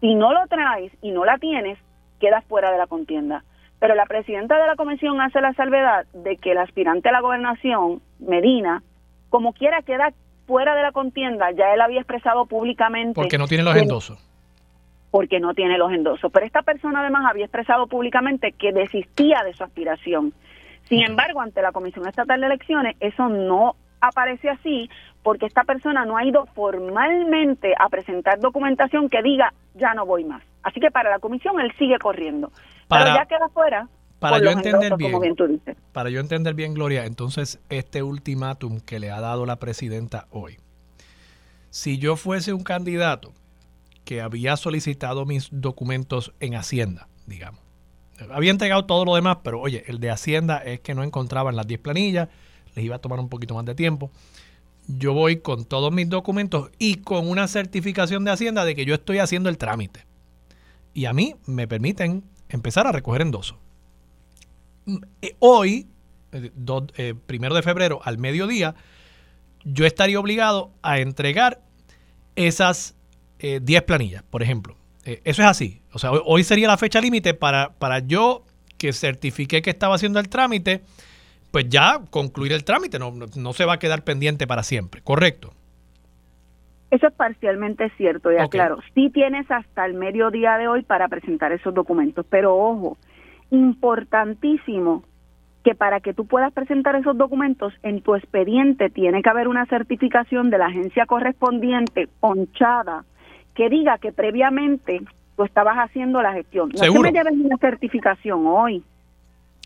Si no lo traes y no la tienes, quedas fuera de la contienda. Pero la presidenta de la comisión hace la salvedad de que el aspirante a la gobernación, Medina, como quiera queda fuera de la contienda, ya él había expresado públicamente... Porque no tiene los endosos. Porque no tiene los endosos. Pero esta persona además había expresado públicamente que desistía de su aspiración. Sin embargo, ante la Comisión Estatal de Elecciones, eso no aparece así porque esta persona no ha ido formalmente a presentar documentación que diga ya no voy más. Así que para la comisión él sigue corriendo. Pero ya queda fuera. Para yo entender bien, para yo entender bien, Gloria, entonces este ultimátum que le ha dado la presidenta hoy, si yo fuese un candidato que había solicitado mis documentos en Hacienda, digamos, había entregado todo lo demás, pero oye, el de Hacienda es que no encontraban las 10 planillas, les iba a tomar un poquito más de tiempo yo voy con todos mis documentos y con una certificación de Hacienda de que yo estoy haciendo el trámite. Y a mí me permiten empezar a recoger endoso. Eh, hoy, eh, eh, primero de febrero, al mediodía, yo estaría obligado a entregar esas 10 planillas, por ejemplo. eso es así. O sea, hoy, sería la fecha límite para, para yo que certifique que estaba haciendo el trámite pues ya concluir el trámite, no, no, se va a quedar pendiente para siempre, ¿correcto? Eso es parcialmente cierto, ya claro. Sí tienes hasta el mediodía de hoy para presentar esos documentos, pero ojo, importantísimo que para que tú puedas presentar esos documentos en tu expediente tiene que haber una certificación de la agencia correspondiente ponchada que diga que previamente tú estabas haciendo la gestión. No ¿Seguro? me lleves una certificación hoy.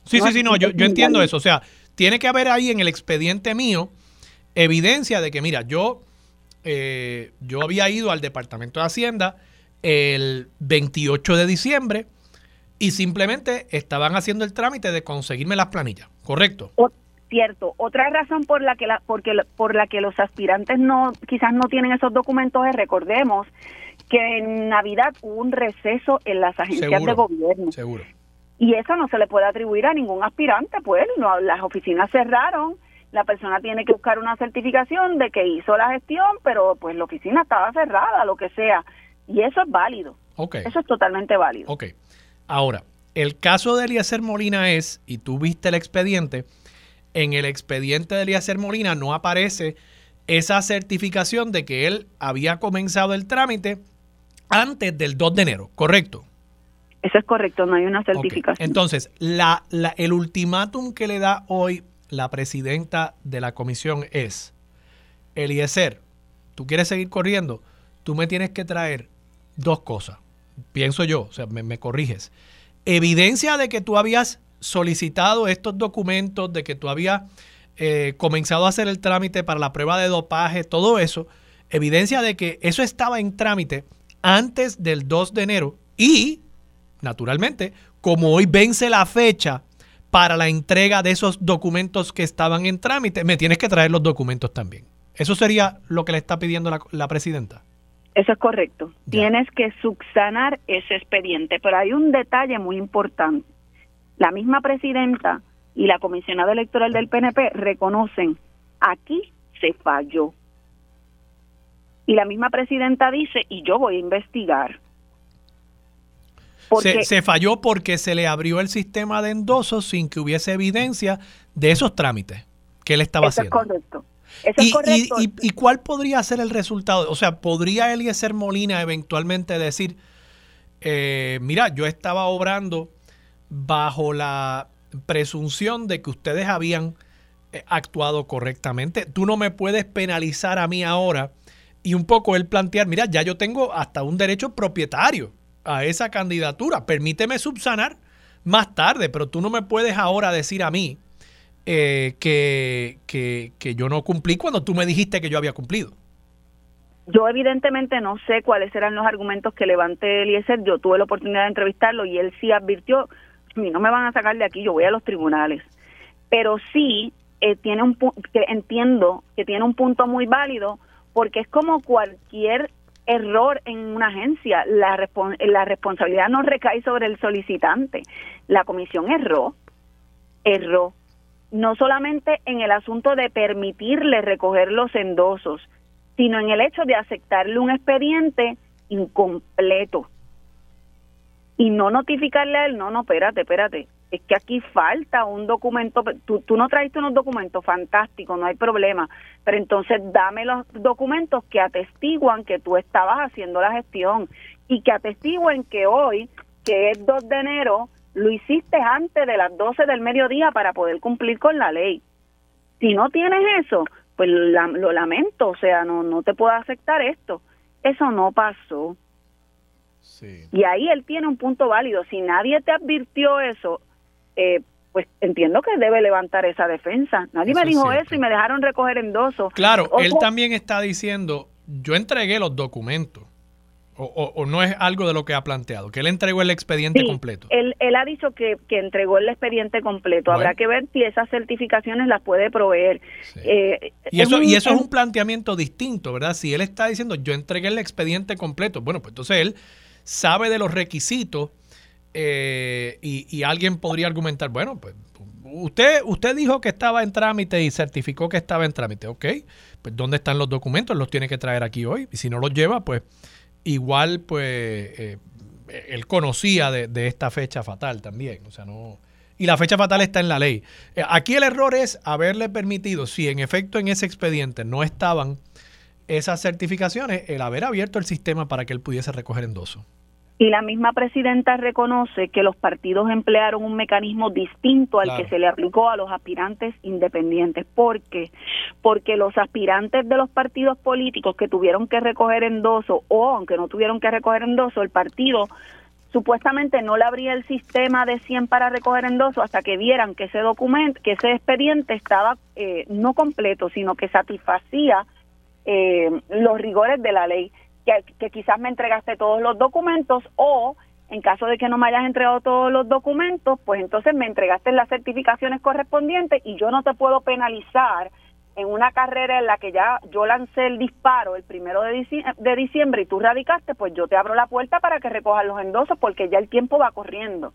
Sí, sí, sí, no, yo, yo entiendo eso. O sea, tiene que haber ahí en el expediente mío evidencia de que, mira, yo, eh, yo había ido al Departamento de Hacienda el 28 de diciembre y simplemente estaban haciendo el trámite de conseguirme las planillas, ¿correcto? Cierto. Otra razón por la que la, porque, por la que los aspirantes no quizás no tienen esos documentos es recordemos que en Navidad hubo un receso en las agencias de gobierno. Seguro. Y eso no se le puede atribuir a ningún aspirante, pues las oficinas cerraron, la persona tiene que buscar una certificación de que hizo la gestión, pero pues la oficina estaba cerrada, lo que sea. Y eso es válido. Okay. Eso es totalmente válido. Ok. Ahora, el caso de Eliezer Molina es, y tú viste el expediente, en el expediente de Eliezer Molina no aparece esa certificación de que él había comenzado el trámite antes del 2 de enero, ¿correcto? Eso es correcto, no hay una certificación. Entonces, la, el ultimátum que le da hoy la presidenta de la comisión es, Eliezer, tú quieres seguir corriendo, tú me tienes que traer dos cosas, pienso yo, o sea, me, corriges. Evidencia de que tú habías solicitado estos documentos, de que tú habías eh, comenzado a hacer el trámite para la prueba de dopaje, todo eso, evidencia de que eso estaba en trámite antes del 2 de enero y, naturalmente, como hoy vence la fecha para la entrega de esos documentos que estaban en trámite, me tienes que traer los documentos también. ¿Eso sería lo que le está pidiendo la, presidenta? Eso es correcto. Tienes que subsanar ese expediente, pero hay un detalle muy importante. La misma presidenta y la comisionada electoral del PNP reconocen, aquí se falló. Y la misma presidenta dice, y yo voy a investigar. Se, falló porque se le abrió el sistema de endosos sin que hubiese evidencia de esos trámites que él estaba Eso haciendo. Es correcto. Eso y, es correcto. Y, cuál podría ser el resultado? O sea, ¿podría Eliezer Molina eventualmente decir, eh, mira, yo estaba obrando bajo la presunción de que ustedes habían eh, actuado correctamente? Tú no me puedes penalizar a mí ahora y un poco él plantear, mira, ya yo tengo hasta un derecho propietario a esa candidatura. Permíteme subsanar más tarde, pero tú no me puedes ahora decir a mí eh, que, que, yo no cumplí cuando tú me dijiste que yo había cumplido. Yo evidentemente no sé cuáles eran los argumentos que levante Eliezer. Yo tuve la oportunidad de entrevistarlo y él sí advirtió, no me van a sacar de aquí, yo voy a los tribunales. Pero sí eh, tiene un que entiendo que tiene un punto muy válido porque es como cualquier error en una agencia, la, la responsabilidad no recae sobre el solicitante. La comisión erró, erró, no solamente en el asunto de permitirle recoger los endosos, sino en el hecho de aceptarle un expediente incompleto. Y no notificarle a él, no, no, espérate, espérate, es que aquí falta un documento, tú, tú no traiste unos documentos fantásticos, no hay problema, pero entonces dame los documentos que atestiguan que tú estabas haciendo la gestión y que atestiguen que hoy, que es 2 de enero, lo hiciste antes de las 12 del mediodía para poder cumplir con la ley. Si no tienes eso, pues lo lamento, o sea, no, no te puedo aceptar esto. Eso no pasó. Y ahí él tiene un punto válido. Si nadie te advirtió eso, eh, pues entiendo que debe levantar esa defensa. Nadie me dijo eso y me dejaron recoger endoso. Claro, él también está diciendo, yo entregué los documentos. O, no es algo de lo que ha planteado, que él entregó el expediente completo. Él, él ha dicho que, que entregó el expediente completo. Habrá que ver si esas certificaciones las puede proveer. Eh, y eso, y eso es un planteamiento distinto, ¿verdad? Si él está diciendo yo entregué el expediente completo, bueno, pues entonces él sabe de los requisitos eh, y, alguien podría argumentar, bueno, pues usted, usted dijo que estaba en trámite y certificó que estaba en trámite, ok, pues ¿dónde están los documentos? Los tiene que traer aquí hoy y si no los lleva, pues igual pues eh, él conocía de, esta fecha fatal también, o sea, no... Y la fecha fatal está en la ley. Eh, aquí el error es haberle permitido, si en efecto en ese expediente no estaban esas certificaciones, el haber abierto el sistema para que él pudiese recoger endoso. Y la misma presidenta reconoce que los partidos emplearon un mecanismo distinto al que se le aplicó a los aspirantes independientes. ¿Por qué? Porque los aspirantes de los partidos políticos que tuvieron que recoger endoso o aunque no tuvieron que recoger endoso, el partido supuestamente no le abría el sistema de 100 para recoger endoso hasta que vieran que ese documento, que ese expediente estaba eh, no completo, sino que satisfacía eh, los rigores de la ley que, quizás me entregaste todos los documentos o En caso de que no me hayas entregado todos los documentos, pues entonces me entregaste las certificaciones correspondientes y yo no te puedo penalizar en una carrera en la que ya yo lancé el disparo el primero de, de diciembre y tú radicaste, pues yo te abro la puerta para que recojas los endosos porque ya el tiempo va corriendo.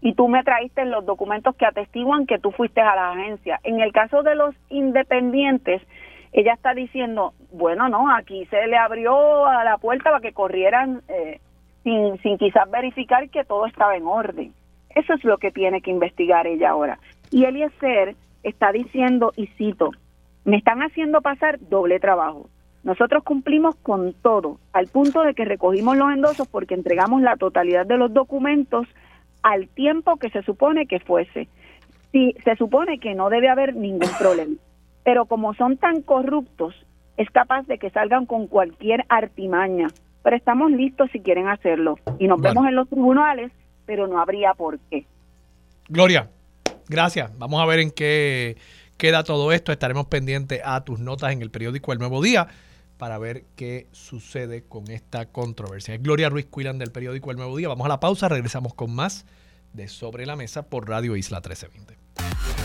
Y tú me traíste los documentos que atestiguan que tú fuiste a la agencia. En el caso de los independientes, ella está diciendo, bueno, no, aquí se le abrió a la puerta para que corrieran eh, sin, sin quizás verificar que todo estaba en orden. Eso es lo que tiene que investigar ella ahora. Y Eliezer está diciendo, y cito, me están haciendo pasar doble trabajo. Nosotros cumplimos con todo, al punto de que recogimos los endosos porque entregamos la totalidad de los documentos al tiempo que se supone que fuese. Si se supone que no debe haber ningún problema. Pero como son tan corruptos, es capaz de que salgan con cualquier artimaña. Pero estamos listos si quieren hacerlo. Y nos vemos en los tribunales, pero no habría por qué. Gloria, gracias. Vamos a ver en qué queda todo esto. Estaremos pendientes a tus notas en el periódico El Nuevo Día para ver qué sucede con esta controversia. Gloria Ruiz Cuilan del periódico El Nuevo Día. Vamos a la pausa, regresamos con más de Sobre la Mesa por Radio Isla 1320.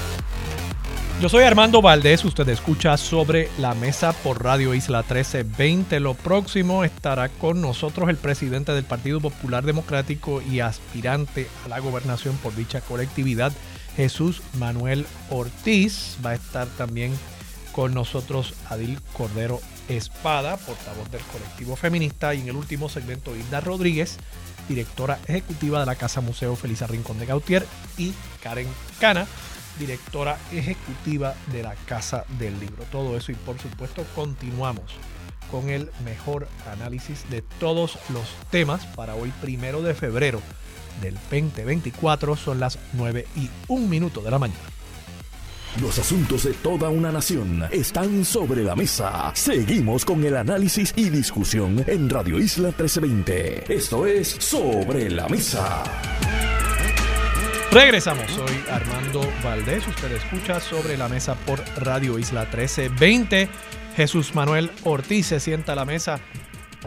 Yo soy Armando Valdés, usted escucha sobre la mesa por Radio Isla 1320. Lo próximo estará con nosotros el presidente del Partido Popular Democrático y aspirante a la gobernación por dicha colectividad, Jesús Manuel Ortiz. Va a estar también con nosotros Adil Cordero Espada, portavoz del colectivo feminista, y en el último segmento Hilda Rodríguez, directora ejecutiva de la Casa Museo Felisa Rincón de Gautier, y Karen Cana, directora ejecutiva de la Casa del Libro. Todo eso y por supuesto continuamos con el mejor análisis de todos los temas para hoy primero de febrero del 2024. Son las 9 y un minuto de la mañana. Los asuntos de toda una nación están sobre la mesa. Seguimos con el análisis y discusión en Radio Isla 1320. Esto es Sobre la Mesa. Regresamos, soy Armando Valdés, usted escucha sobre la mesa por Radio Isla 1320. Jesús Manuel Ortiz se sienta a la mesa.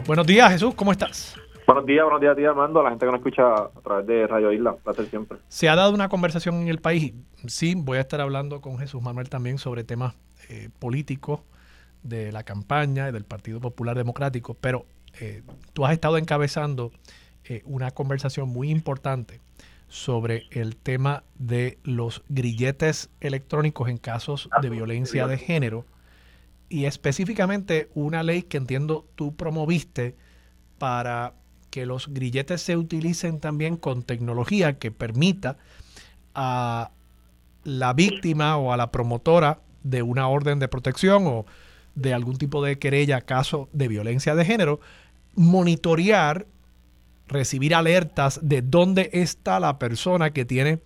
Buenos días Jesús, ¿cómo estás? Buenos días, buenos días a ti Armando, a la gente que nos escucha a través de Radio Isla, placer siempre. Se ha dado una conversación en el país, sí, voy a estar hablando con Jesús Manuel también sobre temas eh, políticos de la campaña y del Partido Popular Democrático, pero eh, tú has estado encabezando eh, una conversación muy importante sobre el tema de los grilletes electrónicos en casos de violencia de género. Y específicamente una ley que entiendo tú promoviste para que los grilletes se utilicen también con tecnología que permita a la víctima o a la promotora de una orden de protección o de algún tipo de querella caso de violencia de género monitorear recibir alertas de dónde está la persona que tiene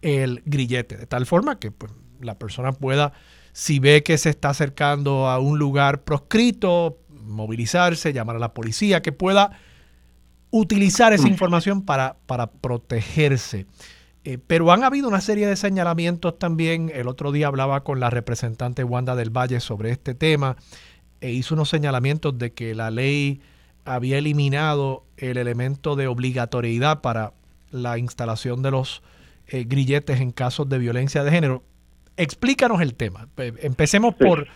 el grillete, de tal forma que pues, la persona pueda, si ve que se está acercando a un lugar proscrito, movilizarse, llamar a la policía, que pueda utilizar esa información para, para protegerse. Eh, pero han habido una serie de señalamientos también. El otro día hablaba con la representante Wanda del Valle sobre este tema e hizo unos señalamientos de que la ley había eliminado el elemento de obligatoriedad para la instalación de los eh, grilletes en casos de violencia de género. Explícanos el tema. Empecemos por,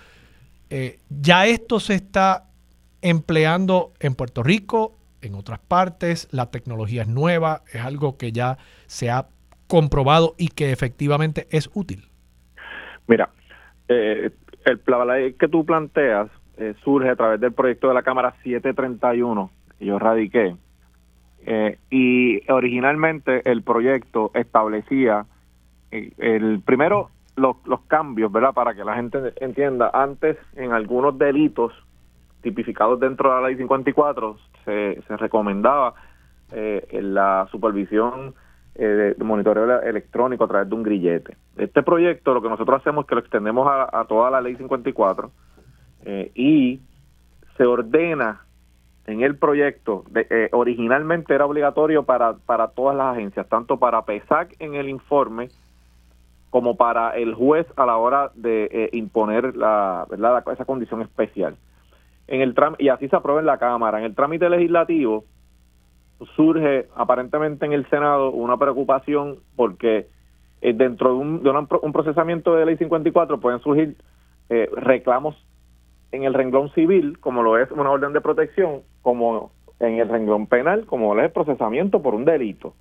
eh, ya esto se está empleando en Puerto Rico, en otras partes, la tecnología es nueva, es algo que ya se ha comprobado y que efectivamente es útil. Mira, eh, el, la que tú planteas eh, surge a través del proyecto de la Cámara 731 que yo radiqué. Eh, y originalmente el proyecto establecía eh, el primero los, los cambios, ¿verdad? Para que la gente entienda, antes en algunos delitos tipificados dentro de la ley 54 se, se recomendaba la supervisión de monitoreo electrónico a través de un grillete. Este proyecto lo que nosotros hacemos es que lo extendemos a toda la ley 54 eh, y se ordena en el proyecto, de, eh, originalmente era obligatorio para, para todas las agencias, tanto para PESAC en el informe como para el juez a la hora de eh, imponer la, ¿verdad? esa condición especial. En el y así se aprueba en la Cámara. En el trámite legislativo, surge aparentemente en el Senado una preocupación porque dentro de, un, de un, procesamiento de ley 54 pueden surgir reclamos en el renglón civil, como lo es una orden de protección, como en el renglón penal, como lo es el procesamiento por un delito.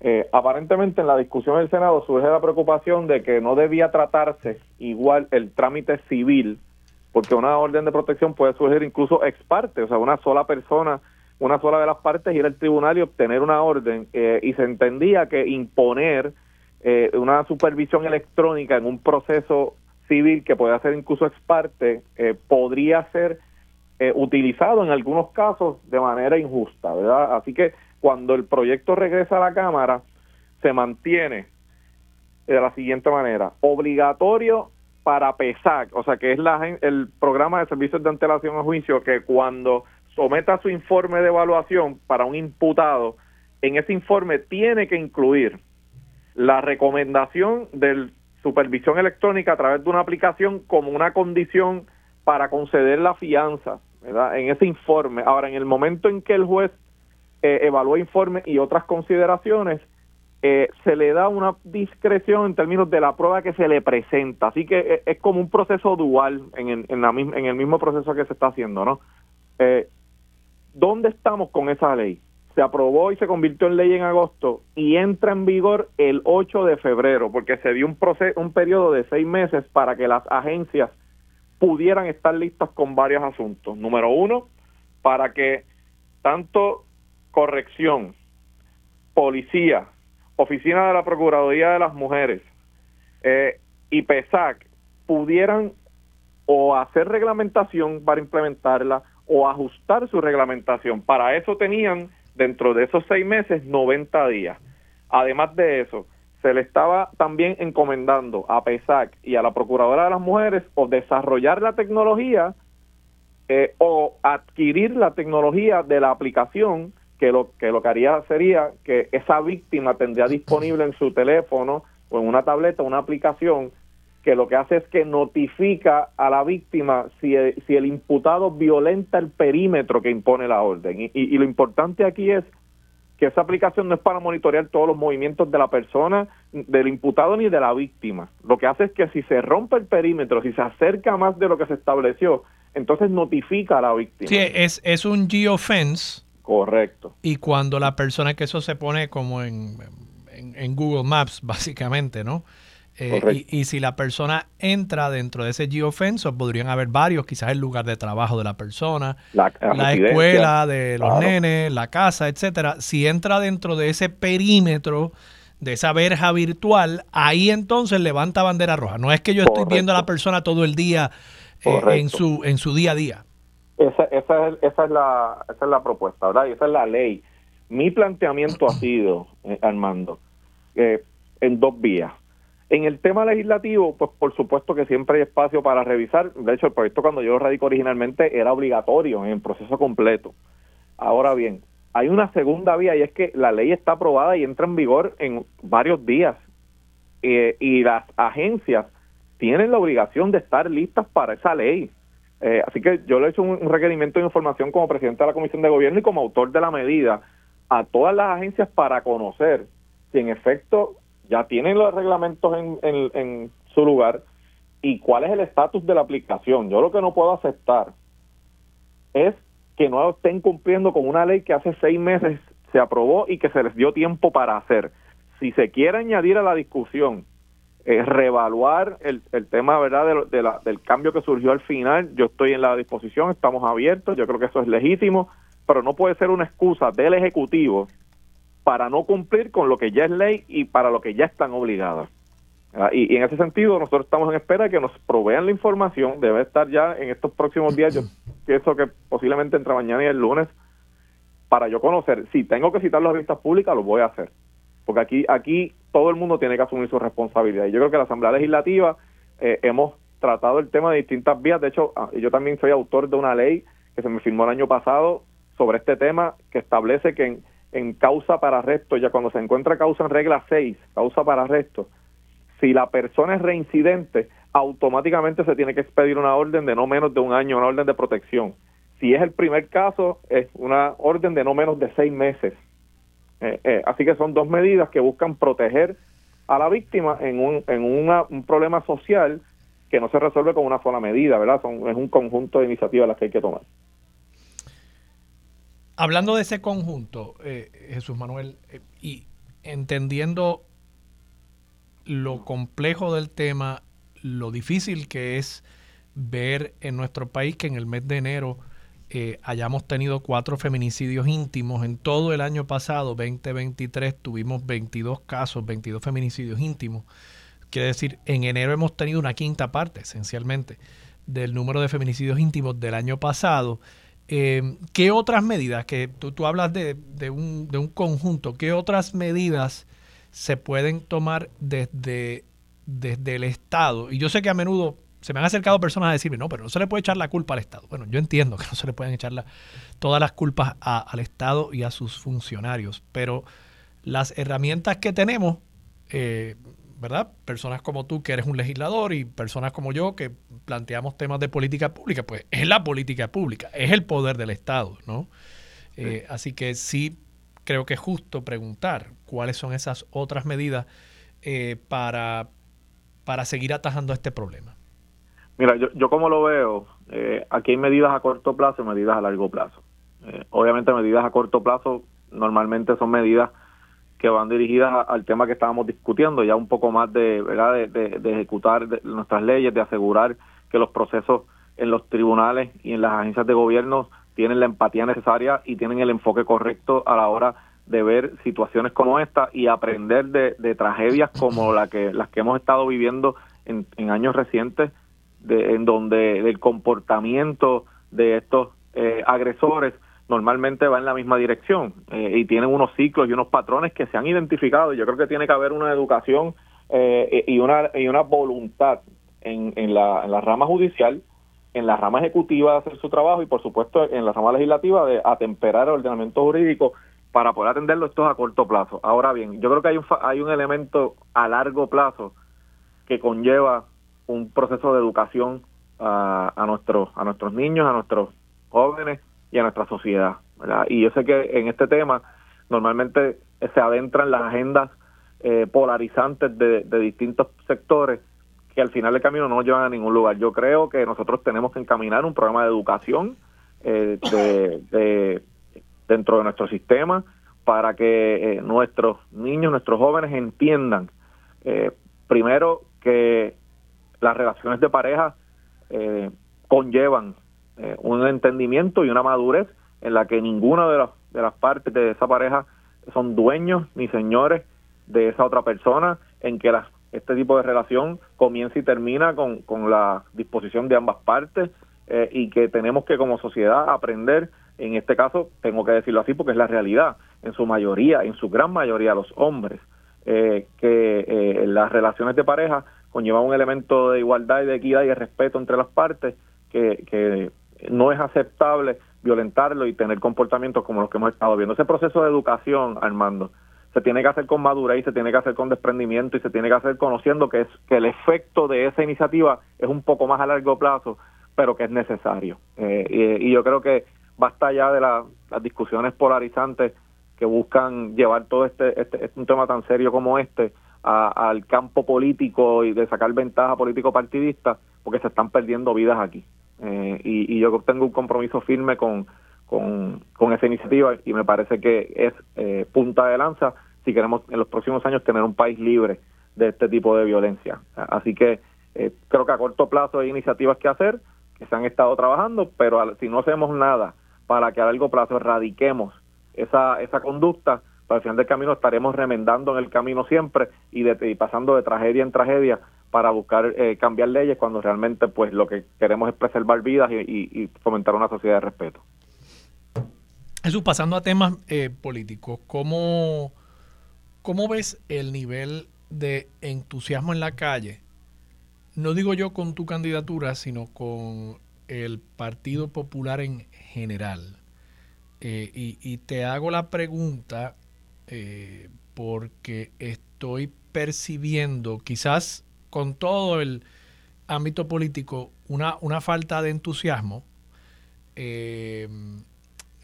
Eh, aparentemente en la discusión del Senado surge la preocupación de que no debía tratarse igual el trámite civil, porque una orden de protección puede surgir incluso ex parte, o sea, una sola persona, una sola de las partes ir al tribunal y obtener una orden, eh, y se entendía que imponer eh, una supervisión electrónica en un proceso civil que puede ser incluso ex parte, podría ser utilizado en algunos casos de manera injusta, ¿verdad? Así que cuando el proyecto regresa a la Cámara, se mantiene de la siguiente manera, obligatorio para PESAC, o sea que es la, el programa de servicios de antelación a juicio que cuando someta su informe de evaluación para un imputado, en ese informe tiene que incluir la recomendación de supervisión electrónica a través de una aplicación como una condición para conceder la fianza, ¿verdad? En ese informe. Ahora, en el momento en que el juez eh, evalúa informes y otras consideraciones, eh, se le da una discreción en términos de la prueba que se le presenta. Así que eh, es, como un proceso dual en, en, en, la, en, el mismo proceso que se está haciendo, ¿no? Eh, ¿Dónde estamos con esa ley? Se aprobó y se convirtió en ley en agosto y entra en vigor el 8 de febrero, porque se dio un, proceso, un periodo de seis meses para que las agencias pudieran estar listas con varios asuntos. Número uno, para que tanto corrección, policía, oficina de la Procuraduría de las Mujeres eh, y PESAC pudieran o hacer reglamentación para implementarla o ajustar su reglamentación. Para eso tenían dentro de esos seis meses 90 días. Además de eso, se le estaba también encomendando a PESAC y a la Procuradora de las Mujeres o desarrollar la tecnología eh, o adquirir la tecnología de la aplicación que lo que lo que haría sería que esa víctima tendría disponible en su teléfono o en una tableta una aplicación que lo que hace es que notifica a la víctima si el, si el imputado violenta el perímetro que impone la orden. Y, y, lo importante aquí es que esa aplicación no es para monitorear todos los movimientos de la persona, del imputado ni de la víctima. Lo que hace es que si se rompe el perímetro, si se acerca más de lo que se estableció, entonces notifica a la víctima. Sí, es, es un geofence Correcto. Y cuando la persona, que eso se pone como en, Google Maps, básicamente, ¿no? Eh, y, si la persona entra dentro de ese geofence, podrían haber varios, quizás el lugar de trabajo de la persona, la, escuela de los nenes, la casa, etcétera. Si entra dentro de ese perímetro de esa verja virtual, ahí entonces levanta bandera roja. No es que yo estoy viendo a la persona todo el día eh, en, su, en su día a día. Esa, esa, es, esa, es la, esa es la propuesta, ¿verdad? Y esa es la ley. Mi planteamiento ha sido, eh, Armando, eh, en dos vías. En el tema legislativo, pues por supuesto que siempre hay espacio para revisar. De hecho, el proyecto cuando yo lo radico originalmente era obligatorio en el proceso completo. Ahora bien, hay una segunda vía y es que la ley está aprobada y entra en vigor en varios días. Eh, y las agencias tienen la obligación de estar listas para esa ley. Eh, así que yo le he hecho un, requerimiento de información como presidente de la Comisión de Gobierno y como autor de la medida a todas las agencias para conocer si en efecto ya tienen los reglamentos en, en su lugar y cuál es el estatus de la aplicación. Yo lo que no puedo aceptar es que no estén cumpliendo con una ley que hace seis meses se aprobó y que se les dio tiempo para hacer. Si se quiere añadir a la discusión eh, reevaluar el, tema verdad de, la, del cambio que surgió al final. Yo estoy en la disposición, estamos abiertos, yo creo que eso es legítimo, pero no puede ser una excusa del Ejecutivo para no cumplir con lo que ya es ley y para lo que ya están obligadas. Ah, y, en ese sentido, nosotros estamos en espera de que nos provean la información. Debe estar ya en estos próximos días. Yo pienso que posiblemente entre mañana y el lunes, para yo conocer. Si tengo que citar las vistas públicas, lo voy a hacer porque aquí, aquí todo el mundo tiene que asumir su responsabilidad. Y yo creo que la Asamblea Legislativa eh, hemos tratado el tema de distintas vías. De hecho, ah, yo también soy autor de una ley que se me firmó el año pasado sobre este tema que establece que en, en causa para arresto, ya cuando se encuentra causa en regla 6, causa para arresto, si la persona es reincidente, automáticamente se tiene que expedir una orden de no menos de un año, una orden de protección. Si es el primer caso, es una orden de no menos de seis meses así que son dos medidas que buscan proteger a la víctima en un, en un problema social que no se resuelve con una sola medida, ¿verdad? Son, es un conjunto de iniciativas las que hay que tomar. Hablando de ese conjunto, eh, Jesús Manuel, eh, y entendiendo lo complejo del tema, lo difícil que es ver en nuestro país que en el mes de enero eh, hayamos tenido cuatro feminicidios íntimos. En todo el año pasado, 2023, tuvimos 22 casos, 22 feminicidios íntimos. Quiere decir, en enero hemos tenido una quinta parte, esencialmente, del número de feminicidios íntimos del año pasado. Eh, ¿Qué otras medidas, que tú, tú hablas de, un, de un conjunto, qué otras medidas se pueden tomar desde, desde el Estado? Y yo sé que a menudo se me han acercado personas a decirme, no, pero no se le puede echar la culpa al Estado. Bueno, yo entiendo que no se le pueden echar todas las culpas al Estado y a sus funcionarios, pero las herramientas que tenemos, eh, ¿verdad? Personas como tú, que eres un legislador, y personas como yo, que planteamos temas de política pública, pues es la política pública, es el poder del Estado, ¿no? Eh, así que sí creo que es justo preguntar cuáles son esas otras medidas eh, para, para seguir atajando este problema. Mira, yo, yo como lo veo, eh, aquí hay medidas a corto plazo y medidas a largo plazo. obviamente medidas a corto plazo normalmente son medidas que van dirigidas al tema que estábamos discutiendo, ya un poco más de, ¿verdad? de, ejecutar nuestras leyes, de asegurar que los procesos en los tribunales y en las agencias de gobierno tienen la empatía necesaria y tienen el enfoque correcto a la hora de ver situaciones como esta y aprender de, tragedias como la que las que hemos estado viviendo en, años recientes, de, en donde el comportamiento de estos eh, agresores normalmente va en la misma dirección eh, y tienen unos ciclos y unos patrones que se han identificado. Yo creo que tiene que haber una educación eh, y, una, y una voluntad en, en, la, en la rama judicial, en la rama ejecutiva de hacer su trabajo y por supuesto en la rama legislativa de atemperar el ordenamiento jurídico para poder atenderlo esto a corto plazo. Ahora bien, yo creo que hay un, hay un elemento a largo plazo que conlleva un proceso de educación a, a, nuestros, a nuestros niños, a nuestros jóvenes y a nuestra sociedad. Y yo sé que en este tema normalmente se adentran las agendas eh, polarizantes de, distintos sectores que al final del camino no llevan a ningún lugar. Yo creo que nosotros tenemos que encaminar un programa de educación eh, de, dentro de nuestro sistema para que eh, nuestros niños, nuestros jóvenes entiendan, primero, que las relaciones de pareja conllevan eh, un entendimiento y una madurez en la que ninguna de las, de las partes de esa pareja son dueños ni señores de esa otra persona, en que este tipo de relación comienza y termina con, con la disposición de ambas partes eh, y que tenemos que como sociedad aprender, en este caso tengo que decirlo así porque es la realidad, en su mayoría, en su gran mayoría los hombres, eh, que las relaciones de pareja conllevan un elemento de igualdad y de equidad y de respeto entre las partes que, que no es aceptable violentarlo y tener comportamientos como los que hemos estado viendo. Ese proceso de educación, Armando, se tiene que hacer con madurez y se tiene que hacer con desprendimiento y se tiene que hacer conociendo que es que el efecto de esa iniciativa es un poco más a largo plazo, pero que es necesario. Eh, y, yo creo que basta ya de las discusiones polarizantes que buscan llevar todo este, este, este un tema tan serio como este al campo político y de sacar ventaja político partidista, porque se están perdiendo vidas aquí. Eh, y, yo tengo un compromiso firme con, con, esa iniciativa y me parece que es eh, punta de lanza si queremos en los próximos años tener un país libre de este tipo de violencia. Así que eh, creo que a corto plazo hay iniciativas que hacer, que se han estado trabajando, pero si no hacemos nada para que a largo plazo erradiquemos esa, esa conducta, para pues el final del camino estaremos remendando en el camino siempre y, de, y pasando de tragedia en tragedia para buscar eh, cambiar leyes cuando realmente pues lo que queremos es preservar vidas y, fomentar una sociedad de respeto. Jesús, pasando a temas eh, políticos, ¿cómo, ¿cómo ves el nivel de entusiasmo en la calle? No digo yo con tu candidatura, sino con el Partido Popular en general. Eh, y, te hago la pregunta porque estoy percibiendo, quizás con todo el ámbito político una, una falta de entusiasmo, eh,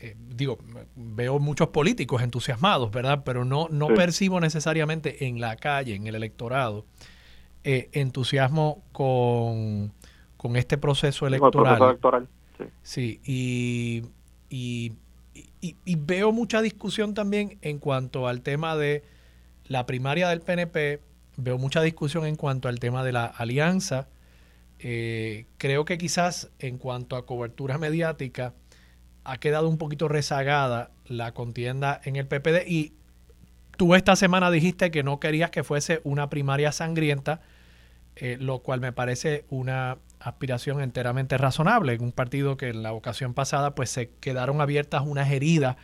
eh, digo, veo muchos políticos entusiasmados, ¿verdad? Pero no, no percibo necesariamente en la calle, en el electorado, eh, entusiasmo con, este proceso electoral. electoral. Sí, y, y, veo mucha discusión también en cuanto al tema de la primaria del PNP, veo mucha discusión en cuanto al tema de la alianza. Eh, creo que quizás en cuanto a cobertura mediática, ha quedado un poquito rezagada la contienda en el PPD y tú esta semana dijiste que no querías que fuese una primaria sangrienta, eh, lo cual me parece una aspiración enteramente razonable en un partido que en la ocasión pasada pues se quedaron abiertas unas heridas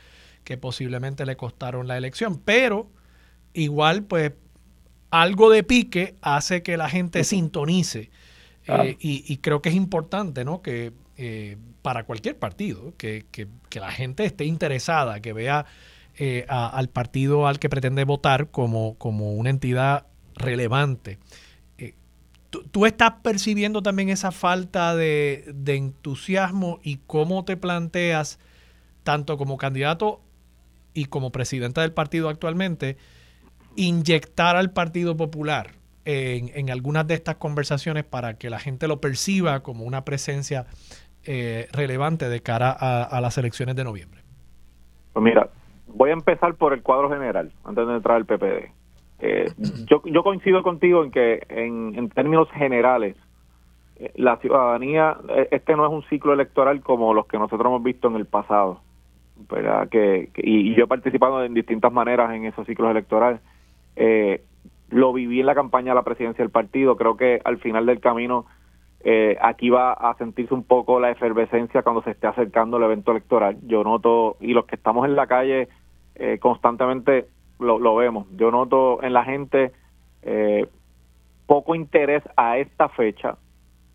que posiblemente le costaron la elección, pero igual pues algo de pique hace que la gente sintonice eh, y, creo que es importante, ¿no? Que eh, para cualquier partido, que, la gente esté interesada, que vea eh, al partido al que pretende votar como, como una entidad relevante. ¿tú, estás percibiendo también esa falta de, entusiasmo y cómo te planteas, tanto como candidato y como presidente del partido actualmente, inyectar al Partido Popular en, en, algunas de estas conversaciones para que la gente lo perciba como una presencia eh, relevante de cara a, las elecciones de noviembre? Pues mira, voy a empezar por el cuadro general, antes de entrar al PPD. Eh, yo, yo coincido contigo en que en, términos generales, eh, la ciudadanía, este no es un ciclo electoral como los que nosotros hemos visto en el pasado. ¿verdad? Que, y, yo he participado en distintas maneras en esos ciclos electorales. Lo viví en la campaña de la presidencia del partido. Creo que al final del camino eh, aquí va a sentirse un poco la efervescencia cuando se esté acercando el evento electoral. Yo noto, y los que estamos en la calle eh, constantemente lo, vemos, yo noto en la gente eh, poco interés a esta fecha,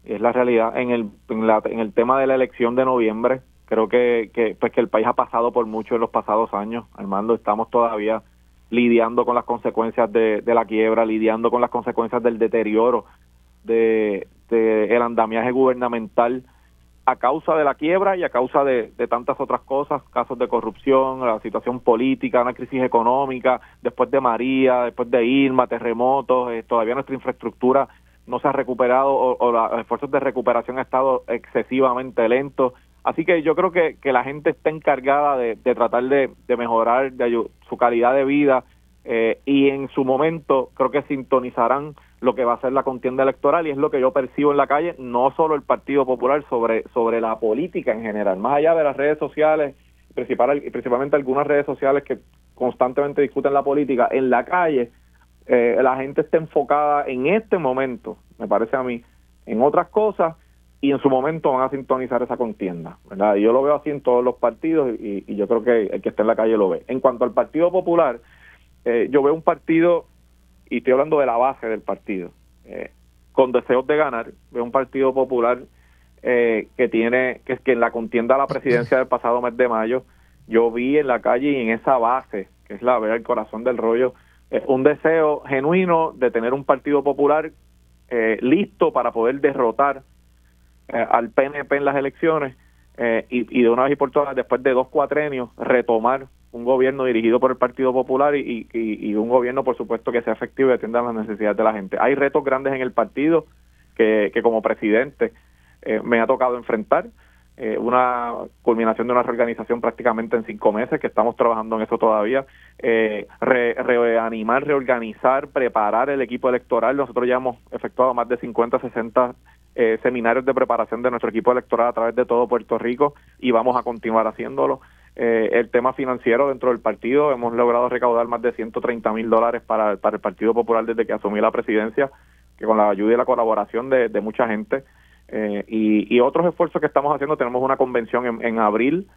es la realidad, en el, en, el tema de la elección de noviembre. Creo que, que, pues que el país ha pasado por mucho en los pasados años, Armando, estamos todavía lidiando con las consecuencias de la quiebra, lidiando con las consecuencias del deterioro de, el andamiaje gubernamental a causa de la quiebra y a causa de, tantas otras cosas, casos de corrupción, la situación política, una crisis económica, después de María, después de Irma, terremotos, eh, todavía nuestra infraestructura no se ha recuperado o, los esfuerzos de recuperación han estado excesivamente lentos. Así que yo creo que, que la gente está encargada de, tratar de, mejorar de su calidad de vida eh, y en su momento creo que sintonizarán lo que va a ser la contienda electoral y es lo que yo percibo en la calle, no solo el Partido Popular, sobre, sobre la política en general, más allá de las redes sociales, principal, principalmente algunas redes sociales que constantemente discuten la política, en la calle eh, la gente está enfocada en este momento, me parece a mí, en otras cosas y en su momento van a sintonizar esa contienda, ¿verdad? Yo lo veo así en todos los partidos y, yo creo que el que está en la calle lo ve. En cuanto al Partido Popular, eh, yo veo un partido, y estoy hablando de la base del partido, eh, con deseos de ganar, veo un partido popular eh, que tiene, que que en la contienda a la presidencia del pasado mes de mayo, yo vi en la calle y en esa base, que es la ver el corazón del rollo, un deseo genuino de tener un partido popular listo para poder derrotar al PNP en las elecciones y, y, de una vez y por todas, después de dos cuatrenios, retomar un gobierno dirigido por el Partido Popular y, y, un gobierno, por supuesto, que sea efectivo y atienda las necesidades de la gente. Hay retos grandes en el partido que, que como presidente eh, me ha tocado enfrentar. Eh, una culminación de una reorganización prácticamente en cinco meses, que estamos trabajando en eso todavía. Eh, reanimar, reorganizar, preparar el equipo electoral. Nosotros ya hemos efectuado más de 50, 60 eh, seminarios de preparación de nuestro equipo electoral a través de todo Puerto Rico y vamos a continuar haciéndolo. Eh, el tema financiero dentro del partido. Hemos logrado recaudar más de 130 mil dólares para, para el Partido Popular desde que asumí la presidencia, que con la ayuda y la colaboración de, mucha gente. Eh, y, otros esfuerzos que estamos haciendo, tenemos una convención en, en abril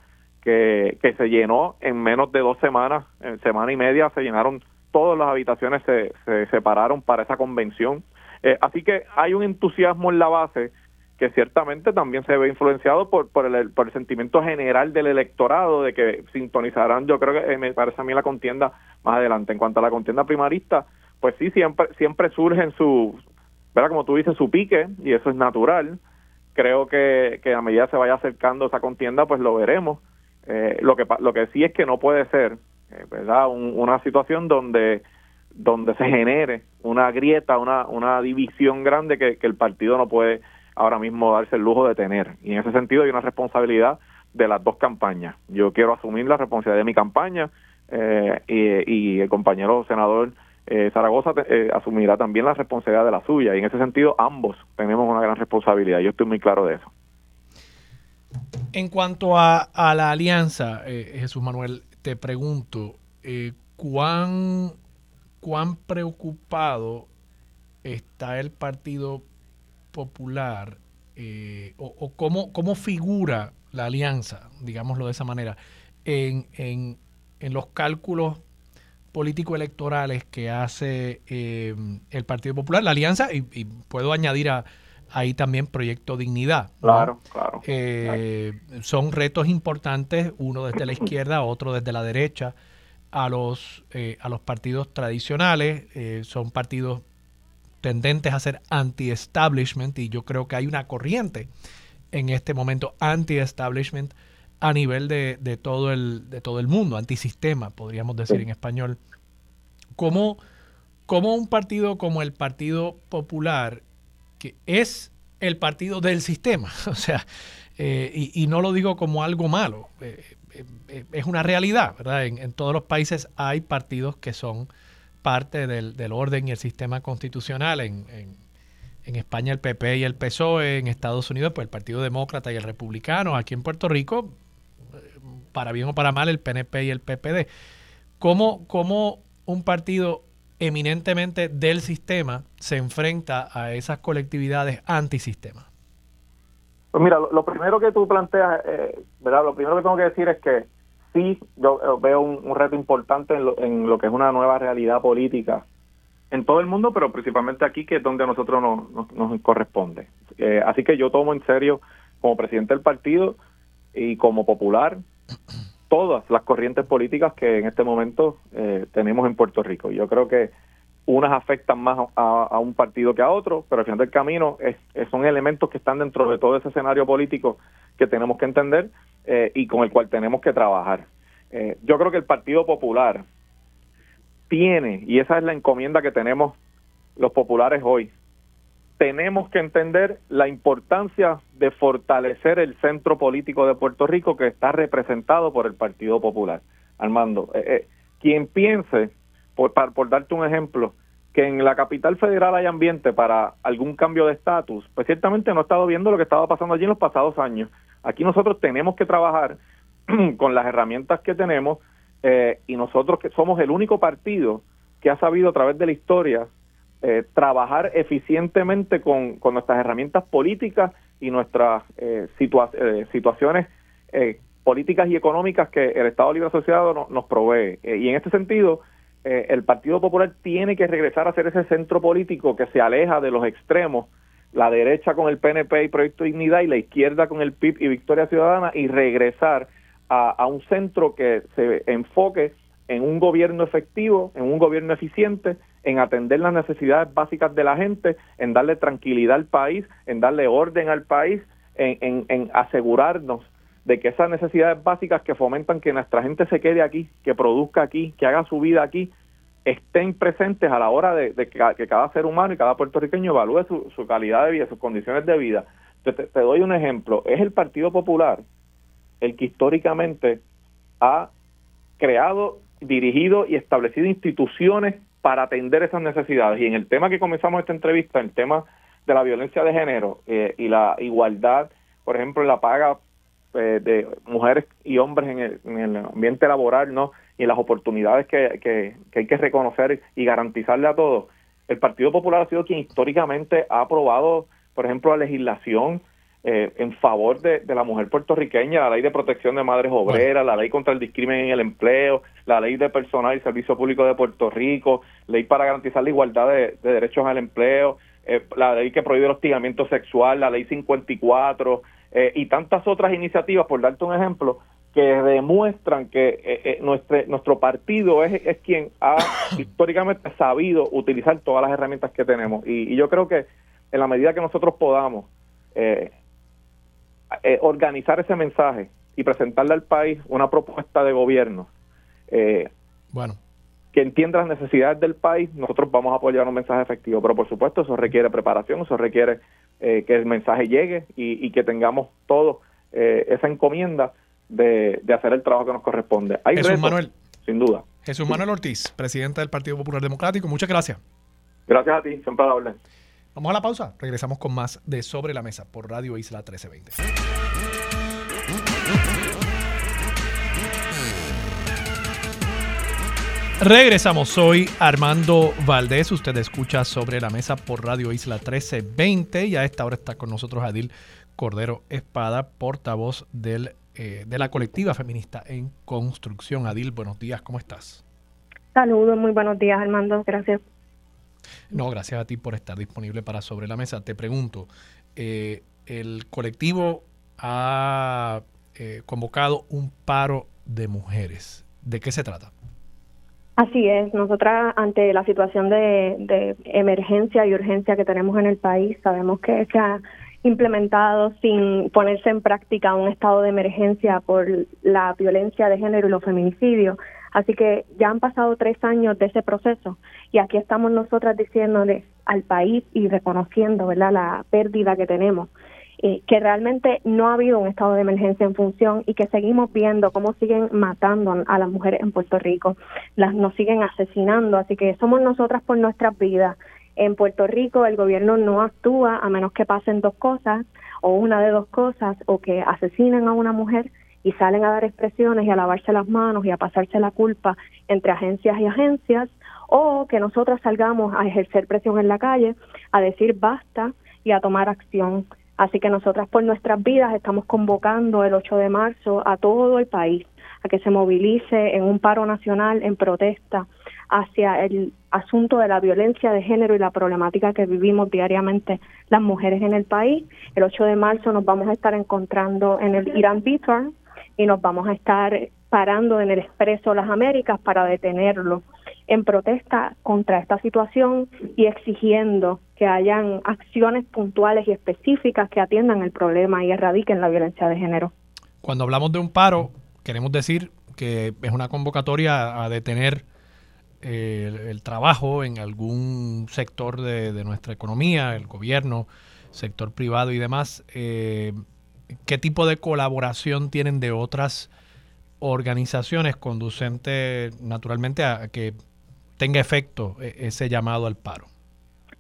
que, que se llenó en menos de dos semanas, en semana y media se llenaron todas las habitaciones, se, se separaron para esa convención. Eh, así que hay un entusiasmo en la base que ciertamente también se ve influenciado por, por, el, por el sentimiento general del electorado de que sintonizarán, yo creo que eh, me parece a mí la contienda más adelante. En cuanto a la contienda primarista, pues sí, siempre, siempre surge en su, ¿verdad? Como tú dices, su pique, y eso es natural. Creo que, que a medida se vaya acercando esa contienda, pues lo veremos. Eh, lo que lo que sí es que no puede ser, eh, ¿verdad? una situación donde donde se genere una grieta, una, una división grande que, el partido no puede ahora mismo darse el lujo de tener. Y en ese sentido hay una responsabilidad de las dos campañas. Yo quiero asumir la responsabilidad de mi campaña eh, y, el compañero senador eh, Zaragoza eh, asumirá también la responsabilidad de la suya. Y en ese sentido ambos tenemos una gran responsabilidad. Yo estoy muy claro de eso. En cuanto a, la alianza, Jesús Manuel, te pregunto, ¿cuán cuán preocupado está el Partido Popular eh, o, cómo, cómo, figura la alianza, digámoslo de esa manera, en, en, los cálculos político-electorales que hace eh, el Partido Popular, la alianza, y, puedo añadir a, ahí también Proyecto Dignidad. Claro, claro. Eh, son retos importantes, uno desde la izquierda, otro desde la derecha a los, eh, a los partidos tradicionales, eh, son partidos tendentes a ser anti-establishment y yo creo que hay una corriente en este momento anti-establishment a nivel de, de, todo el, de todo el mundo, antisistema, podríamos decir en español. ¿Cómo, ¿Cómo un partido como el Partido Popular, que es el partido del sistema, o sea, eh, y, y, no lo digo como algo malo, eh, es una realidad, ¿verdad? En, todos los países hay partidos que son parte del, orden y el sistema constitucional. En, en, España el PP y el PSOE, en Estados Unidos pues el Partido Demócrata y el Republicano, aquí en Puerto Rico, eh, para bien o para mal, el PNP y el PPD. ¿Cómo, cómo un partido eminentemente del sistema se enfrenta a esas colectividades antisistema? Pues mira, lo, primero que tú planteas, eh, ¿verdad? Lo primero que tengo que decir es que sí, yo eh, veo un, reto importante en lo, que es una nueva realidad política en todo el mundo, pero principalmente aquí, que es donde a nosotros nos, nos, corresponde. Eh, así que yo tomo en serio, como presidente del partido y como popular, todas las corrientes políticas que en este momento tenemos en Puerto Rico. Yo creo que unas afectan más a, un partido que a otro, pero al final del camino es, son elementos que están dentro de todo ese escenario político que tenemos que entender eh, y con el cual tenemos que trabajar. Eh, yo creo que el Partido Popular tiene, y esa es la encomienda que tenemos los populares hoy, tenemos que entender la importancia de fortalecer el centro político de Puerto Rico que está representado por el Partido Popular. Armando, eh, quien piense por, por darte un ejemplo, que en la capital federal hay ambiente para algún cambio de estatus, pues ciertamente no he estado viendo lo que estaba pasando allí en los pasados años. Aquí nosotros tenemos que trabajar con las herramientas que tenemos eh, y nosotros que somos el único partido que ha sabido a través de la historia eh, trabajar eficientemente con, nuestras herramientas políticas y nuestras eh, situaciones políticas y económicas que el Estado Libre Asociado nos provee. y en este sentido, eh, el Partido Popular tiene que regresar a ser ese centro político que se aleja de los extremos, la derecha con el PNP y Proyecto Dignidad y la izquierda con el PIB y Victoria Ciudadana y regresar a, un centro que se enfoque en un gobierno efectivo, en un gobierno eficiente, en atender las necesidades básicas de la gente, en darle tranquilidad al país, en darle orden al país, en asegurarnos de que esas necesidades básicas que fomentan que nuestra gente se quede aquí, que produzca aquí, que haga su vida aquí, estén presentes a la hora de, que, cada ser humano y cada puertorriqueño evalúe su, calidad de vida, sus condiciones de vida. Te, doy un ejemplo. Es el Partido Popular el que históricamente ha creado, dirigido y establecido instituciones para atender esas necesidades. Y en el tema que comenzamos esta entrevista, el tema de la violencia de género eh, y la igualdad, por ejemplo, en la paga eh, de mujeres y hombres en el, ambiente laboral, ¿no? Y las oportunidades que, que, hay que reconocer y garantizarle a todos. El Partido Popular ha sido quien históricamente ha aprobado, por ejemplo, la legislación eh, en favor de, la mujer puertorriqueña, la ley de protección de madres obreras, la ley contra el discrimen en el empleo, la ley de personal y servicio público de Puerto Rico, ley para garantizar la igualdad de, derechos al empleo, eh, la ley que prohíbe el hostigamiento sexual, la ley 54, eh, y tantas otras iniciativas, por darte un ejemplo, que demuestran que eh, eh, nuestro, nuestro partido es, es quien ha históricamente sabido utilizar todas las herramientas que tenemos. Y, yo creo que en la medida que nosotros podamos organizar ese mensaje y presentarle al país una propuesta de gobierno eh, bueno. que entienda las necesidades del país, nosotros vamos a apoyar un mensaje efectivo. Pero por supuesto, eso requiere preparación, eso requiere eh, que el mensaje llegue y, que tengamos todo eh, esa encomienda de, hacer el trabajo que nos corresponde. Hay Jesús Manuel. Sin duda. Jesús Manuel Ortiz, presidente del Partido Popular Democrático, muchas gracias. Gracias a ti, siempre a la Vamos a la pausa, regresamos con más de Sobre la Mesa por Radio Isla 1320. Regresamos, soy Armando Valdés, usted escucha sobre la mesa por Radio Isla 1320 y a esta hora está con nosotros Adil Cordero Espada, portavoz del, eh, de la colectiva feminista en construcción. Adil, buenos días, ¿cómo estás? Saludos, muy buenos días Armando, gracias. No, gracias a ti por estar disponible para Sobre la Mesa. Te pregunto, eh, el colectivo ha eh, convocado un paro de mujeres. ¿De qué se trata? Así es, nosotras ante la situación de, emergencia y urgencia que tenemos en el país, sabemos que se ha implementado sin ponerse en práctica un estado de emergencia por la violencia de género y los feminicidios. Así que ya han pasado tres años de ese proceso y aquí estamos nosotras diciéndole al país y reconociendo ¿verdad? la pérdida que tenemos eh, que realmente no ha habido un estado de emergencia en función y que seguimos viendo cómo siguen matando a las mujeres en Puerto Rico, las nos siguen asesinando, así que somos nosotras por nuestras vidas. En Puerto Rico el gobierno no actúa a menos que pasen dos cosas o una de dos cosas o que asesinen a una mujer y salen a dar expresiones y a lavarse las manos y a pasarse la culpa entre agencias y agencias o que nosotras salgamos a ejercer presión en la calle, a decir basta y a tomar acción. Así que nosotras por nuestras vidas estamos convocando el 8 de marzo a todo el país a que se movilice en un paro nacional en protesta hacia el asunto de la violencia de género y la problemática que vivimos diariamente las mujeres en el país. El 8 de marzo nos vamos a estar encontrando en el Irán Bitor y nos vamos a estar parando en el Expreso Las Américas para detenerlo en protesta contra esta situación y exigiendo que hayan acciones puntuales y específicas que atiendan el problema y erradiquen la violencia de género. Cuando hablamos de un paro, queremos decir que es una convocatoria a detener eh, el, trabajo en algún sector de, nuestra economía, el gobierno, sector privado y demás. Eh, ¿Qué tipo de colaboración tienen de otras organizaciones conducentes naturalmente a que tenga efecto e-, ese llamado al paro?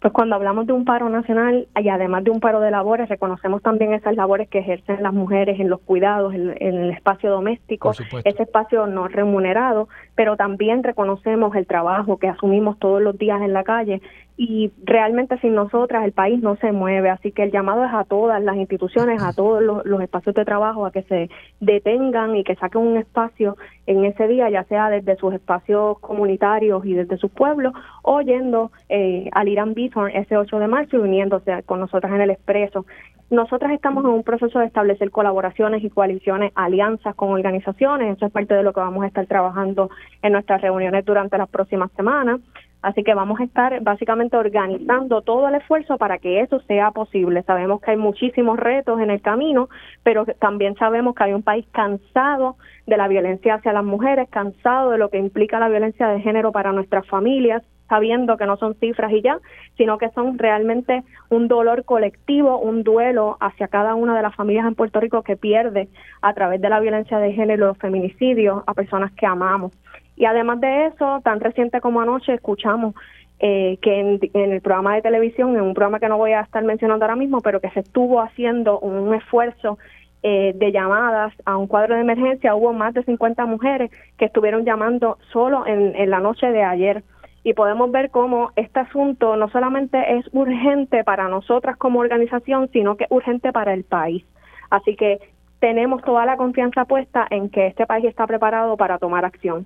Pues cuando hablamos de un paro nacional y además de un paro de labores, reconocemos también esas labores que ejercen las mujeres en los cuidados, en, el espacio doméstico, ese espacio no remunerado, pero también reconocemos el trabajo que asumimos todos los días en la calle y realmente sin nosotras el país no se mueve. Así que el llamado es a todas las instituciones, a todos los, espacios de trabajo, a que se detengan y que saquen un espacio en ese día, ya sea desde sus espacios comunitarios y desde sus pueblos, o yendo eh, al Irán Bithorn ese 8 de marzo y uniéndose con nosotras en el Expreso. Nosotras estamos en un proceso de establecer colaboraciones y coaliciones, alianzas con organizaciones. Eso es parte de lo que vamos a estar trabajando en nuestras reuniones durante las próximas semanas. Así que vamos a estar básicamente organizando todo el esfuerzo para que eso sea posible. Sabemos que hay muchísimos retos en el camino, pero también sabemos que hay un país cansado de la violencia hacia las mujeres, cansado de lo que implica la violencia de género para nuestras familias, sabiendo que no son cifras y ya, sino que son realmente un dolor colectivo, un duelo hacia cada una de las familias en Puerto Rico que pierde a través de la violencia de género, los feminicidios, a personas que amamos. Y además de eso, tan reciente como anoche, escuchamos eh, que en, el programa de televisión, en un programa que no voy a estar mencionando ahora mismo, pero que se estuvo haciendo un esfuerzo eh, de llamadas a un cuadro de emergencia, hubo más de 50 mujeres que estuvieron llamando solo en, en la noche de ayer. Y podemos ver cómo este asunto no solamente es urgente para nosotras como organización, sino que es urgente para el país. Así que tenemos toda la confianza puesta en que este país está preparado para tomar acción.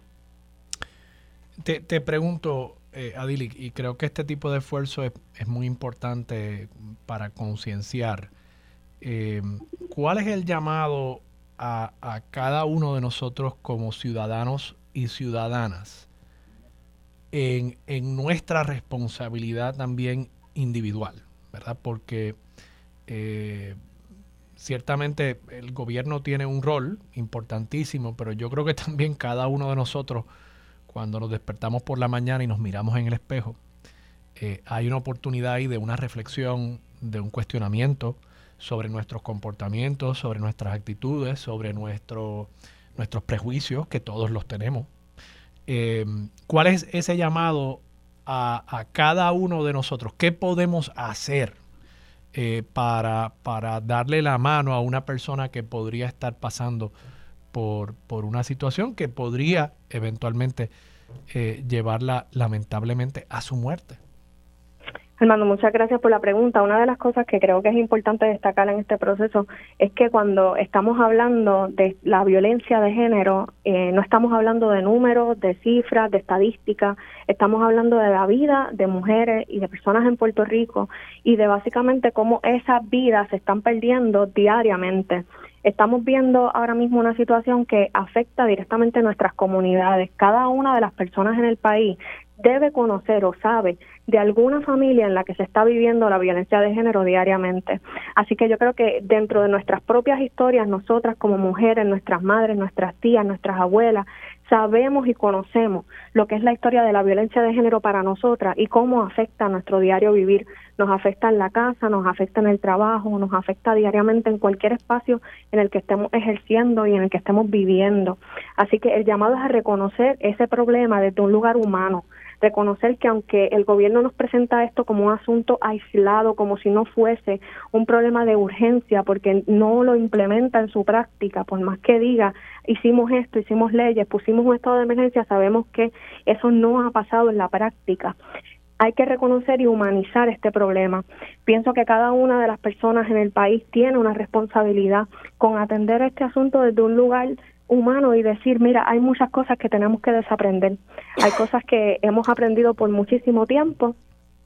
Te, te pregunto, eh, Adili, y creo que este tipo de esfuerzo es, muy importante para concienciar. Eh, ¿Cuál es el llamado a, a, cada uno de nosotros como ciudadanos y ciudadanas en, en nuestra responsabilidad también individual? ¿Verdad? Porque eh, ciertamente el gobierno tiene un rol importantísimo, pero yo creo que también cada uno de nosotros, cuando nos despertamos por la mañana y nos miramos en el espejo, eh, hay una oportunidad ahí de una reflexión, de un cuestionamiento sobre nuestros comportamientos, sobre nuestras actitudes, sobre nuestro, nuestros prejuicios, que todos los tenemos. Eh, ¿Cuál es ese llamado a, a, cada uno de nosotros? ¿Qué podemos hacer eh, para, para darle la mano a una persona que podría estar pasando por, por una situación que podría eventualmente eh, llevarla lamentablemente a su muerte? Armando, muchas gracias por la pregunta. Una de las cosas que creo que es importante destacar en este proceso es que cuando estamos hablando de la violencia de género, eh, no estamos hablando de números, de cifras, de estadísticas, estamos hablando de la vida de mujeres y de personas en Puerto Rico y de básicamente cómo esas vidas se están perdiendo diariamente. Estamos viendo ahora mismo una situación que afecta directamente a nuestras comunidades. Cada una de las personas en el país debe conocer o sabe de alguna familia en la que se está viviendo la violencia de género diariamente. Así que yo creo que dentro de nuestras propias historias, nosotras como mujeres, nuestras madres, nuestras tías, nuestras abuelas, sabemos y conocemos lo que es la historia de la violencia de género para nosotras y cómo afecta a nuestro diario vivir. Nos afecta en la casa, nos afecta en el trabajo, nos afecta diariamente en cualquier espacio en el que estemos ejerciendo y en el que estemos viviendo. Así que el llamado es a reconocer ese problema desde un lugar humano, reconocer que aunque el gobierno nos presenta esto como un asunto aislado, como si no fuese un problema de urgencia, porque no lo implementa en su práctica, por más que diga, hicimos esto, hicimos leyes, pusimos un estado de emergencia, sabemos que eso no ha pasado en la práctica hay que reconocer y humanizar este problema. Pienso que cada una de las personas en el país tiene una responsabilidad con atender este asunto desde un lugar humano y decir, mira, hay muchas cosas que tenemos que desaprender. Hay cosas que hemos aprendido por muchísimo tiempo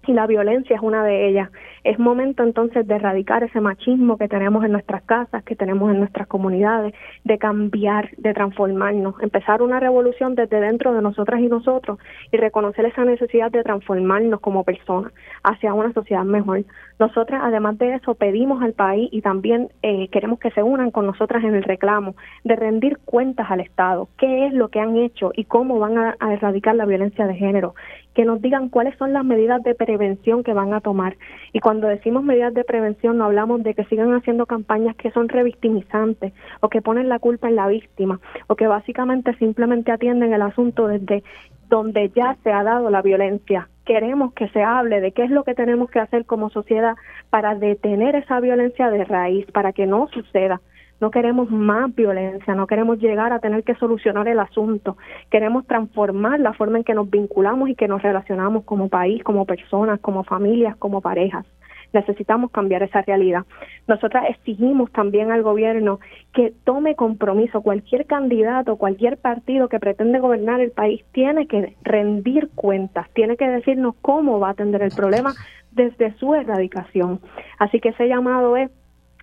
y la violencia es una de ellas. Es momento entonces de erradicar ese machismo que tenemos en nuestras casas, que tenemos en nuestras comunidades, de cambiar, de transformarnos, empezar una revolución desde dentro de nosotras y nosotros y reconocer esa necesidad de transformarnos como personas hacia una sociedad mejor. Nosotras, además de eso, pedimos al país y también eh, queremos que se unan con nosotras en el reclamo de rendir cuentas al Estado, qué es lo que han hecho y cómo van a, a erradicar la violencia de género que nos digan cuáles son las medidas de prevención que van a tomar. Y cuando decimos medidas de prevención no hablamos de que sigan haciendo campañas que son revictimizantes o que ponen la culpa en la víctima o que básicamente simplemente atienden el asunto desde donde ya se ha dado la violencia. Queremos que se hable de qué es lo que tenemos que hacer como sociedad para detener esa violencia de raíz, para que no suceda no queremos más violencia, no queremos llegar a tener que solucionar el asunto, queremos transformar la forma en que nos vinculamos y que nos relacionamos como país, como personas, como familias, como parejas. Necesitamos cambiar esa realidad. Nosotras exigimos también al gobierno que tome compromiso. Cualquier candidato, cualquier partido que pretende gobernar el país tiene que rendir cuentas, tiene que decirnos cómo va a atender el problema desde su erradicación. Así que ese llamado es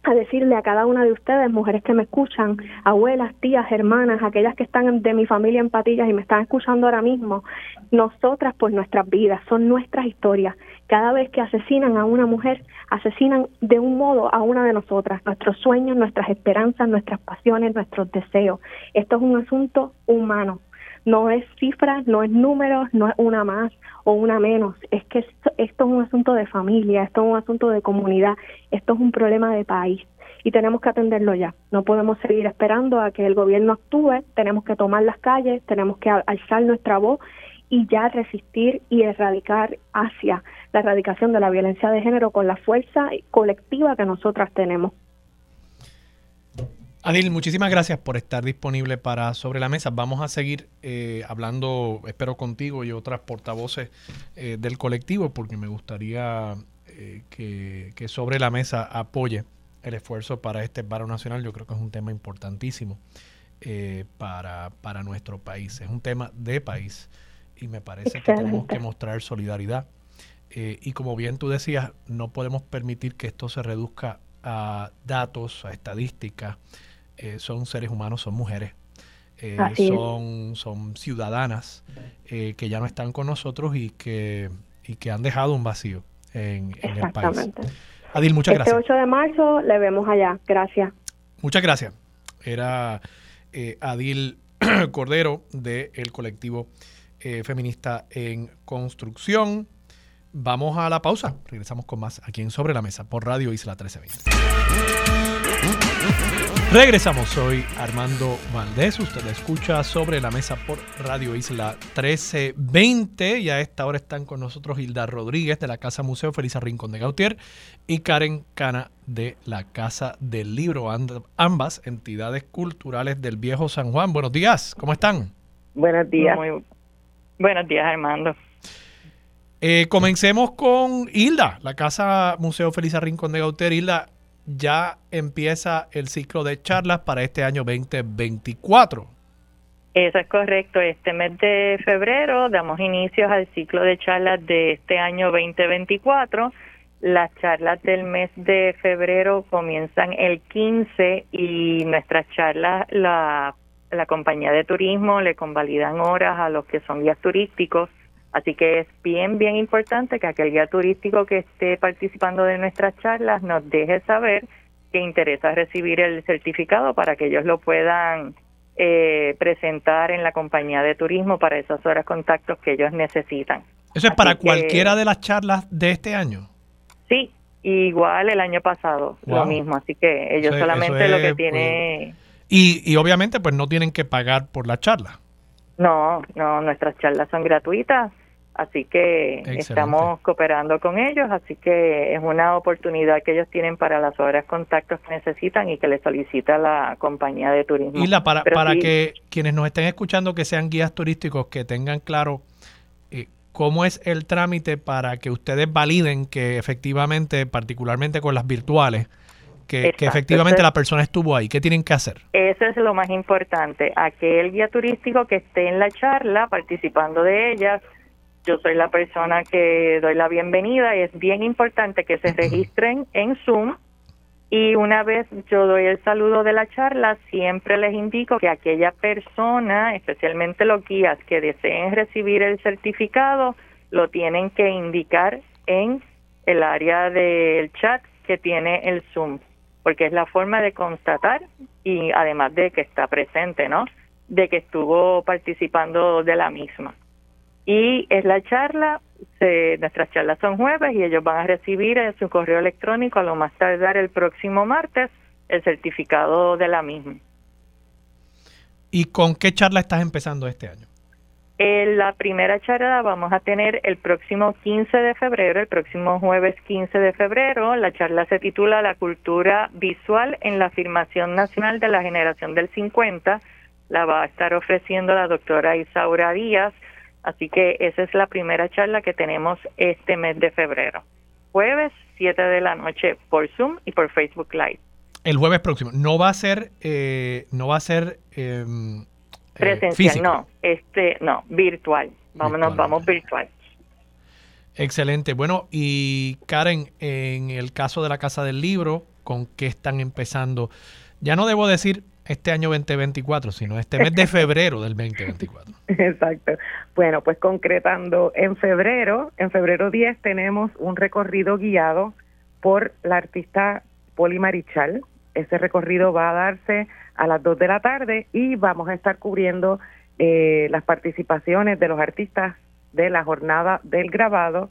a decirle a cada una de ustedes, mujeres que me escuchan, abuelas, tías, hermanas, aquellas que están de mi familia en patillas y me están escuchando ahora mismo, nosotras por nuestras vidas, son nuestras historias. Cada vez que asesinan a una mujer, asesinan de un modo a una de nosotras, nuestros sueños, nuestras esperanzas, nuestras pasiones, nuestros deseos. Esto es un asunto humano, no es cifras, no es números, no es una más o una menos. Es que esto, es un asunto de familia, esto es un asunto de comunidad, esto es un problema de país y tenemos que atenderlo ya. No podemos seguir esperando a que el gobierno actúe, tenemos que tomar las calles, tenemos que alzar nuestra voz y ya resistir y erradicar hacia la erradicación de la violencia de género con la fuerza colectiva que nosotras tenemos. Adil, muchísimas gracias por estar disponible para Sobre la Mesa. Vamos a seguir eh, hablando, espero contigo y otras portavoces eh, del colectivo, porque me gustaría eh, que, Sobre la Mesa apoye el esfuerzo para este paro nacional. Yo creo que es un tema importantísimo para, para nuestro país. Es un tema de país y me parece que tenemos que mostrar solidaridad. y como bien tú decías, no podemos permitir que esto se reduzca a datos, a estadísticas. Eh, son seres humanos, son mujeres, eh, son, son ciudadanas eh, que ya no están con nosotros y que, y que han dejado un vacío en, el país. Adil, muchas este gracias. Este 8 de marzo le vemos allá. Gracias. Muchas gracias. Era Adil Cordero del colectivo eh, feminista en construcción. Vamos a la pausa. Regresamos con más aquí en Sobre la Mesa por Radio Isla 1320. Regresamos, soy Armando Valdés, usted escucha sobre la mesa por Radio Isla 1320 y a esta hora están con nosotros Hilda Rodríguez de la Casa Museo Felisa Rincón de Gautier y Karen Cana de la Casa del Libro, ambas entidades culturales del Viejo San Juan. Buenos días, ¿cómo están? Buenos días. buenos días, Armando. Eh, comencemos con Hilda, la Casa Museo Felisa Rincón de Gautier. Hilda, ya empieza el ciclo de charlas para este año 2024. Eso es correcto. Este mes de febrero damos inicios al ciclo de charlas de este año 2024. Las charlas del mes de febrero comienzan el 15 y nuestras charlas, la, la compañía de turismo le convalidan horas a los que son guías turísticos Así que es bien, bien importante que aquel guía turístico que esté participando de nuestras charlas nos deje saber que interesa recibir el certificado para que ellos lo puedan eh, presentar en la compañía de turismo para esas horas contactos que ellos necesitan. ¿Eso es para cualquiera de las charlas de este año? Sí, igual el año pasado, lo mismo. Así que ellos solamente lo que tienen... y, y obviamente pues no tienen que pagar por la charla. No, no, nuestras charlas son gratuitas Así que estamos cooperando con ellos, así que es una oportunidad que ellos tienen para las horas contactos que necesitan y que les solicita la compañía de turismo. Y la para, para que quienes nos estén escuchando que sean guías turísticos, que tengan claro eh, cómo es el trámite para que ustedes validen que efectivamente, particularmente con las virtuales, que, que, efectivamente la persona estuvo ahí. ¿Qué tienen que hacer? Eso es lo más importante. Aquel guía turístico que esté en la charla, participando de ellas, yo soy la persona que doy la bienvenida. Y es bien importante que se registren en Zoom. Y una vez yo doy el saludo de la charla, siempre les indico que aquella persona, especialmente los guías que deseen recibir el certificado, lo tienen que indicar en el área del chat que tiene el Zoom, porque es la forma de constatar y además de que está presente, ¿no? De que estuvo participando de la misma y es la charla, nuestras charlas son jueves y ellos van a recibir en su correo electrónico a lo más tardar el próximo martes el certificado de la misma. ¿Y con qué charla estás empezando este año? En la primera charla vamos a tener el próximo 15 de febrero, el próximo jueves 15 de febrero. La charla se titula La cultura visual en la afirmación nacional de la generación del 50. La va a estar ofreciendo la doctora Isaura Díaz Así que esa es la primera charla que tenemos este mes de febrero. Jueves, 7 de la noche por Zoom y por Facebook Live. El jueves próximo. No va a ser, eh, no va a ser em, eh, presencial, no, este, no, virtual. Vámonos, vamos virtual. Excelente. Bueno, y Karen, en el caso de la Casa del Libro, ¿con qué están empezando? Ya no debo decir este año 2024, sino este mes de febrero del 2024. Exacto. Bueno, pues concretando, en febrero, en febrero 10 tenemos un recorrido guiado por la artista Poli Marichal. Ese recorrido va a darse a las 2 de la tarde y vamos a estar cubriendo eh, las participaciones de los artistas de la jornada del grabado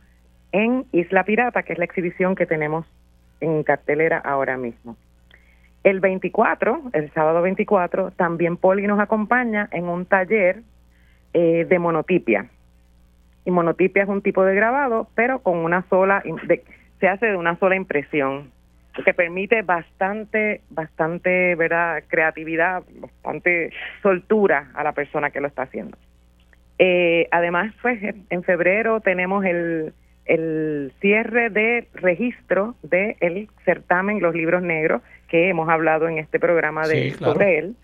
en Isla Pirata, que es la exhibición que tenemos en cartelera ahora mismo. El 24, el sábado 24, también Poli nos acompaña en un taller eh, de monotipia. Y monotipia es un tipo de grabado, pero con una sola, se hace de una sola impresión, que permite bastante, bastante, ¿verdad? Creatividad, bastante soltura a la persona que lo está haciendo. Eh, además, pues en febrero tenemos el, el cierre de registro del certamen Los Libros Negros, que hemos hablado en este programa de sobre él.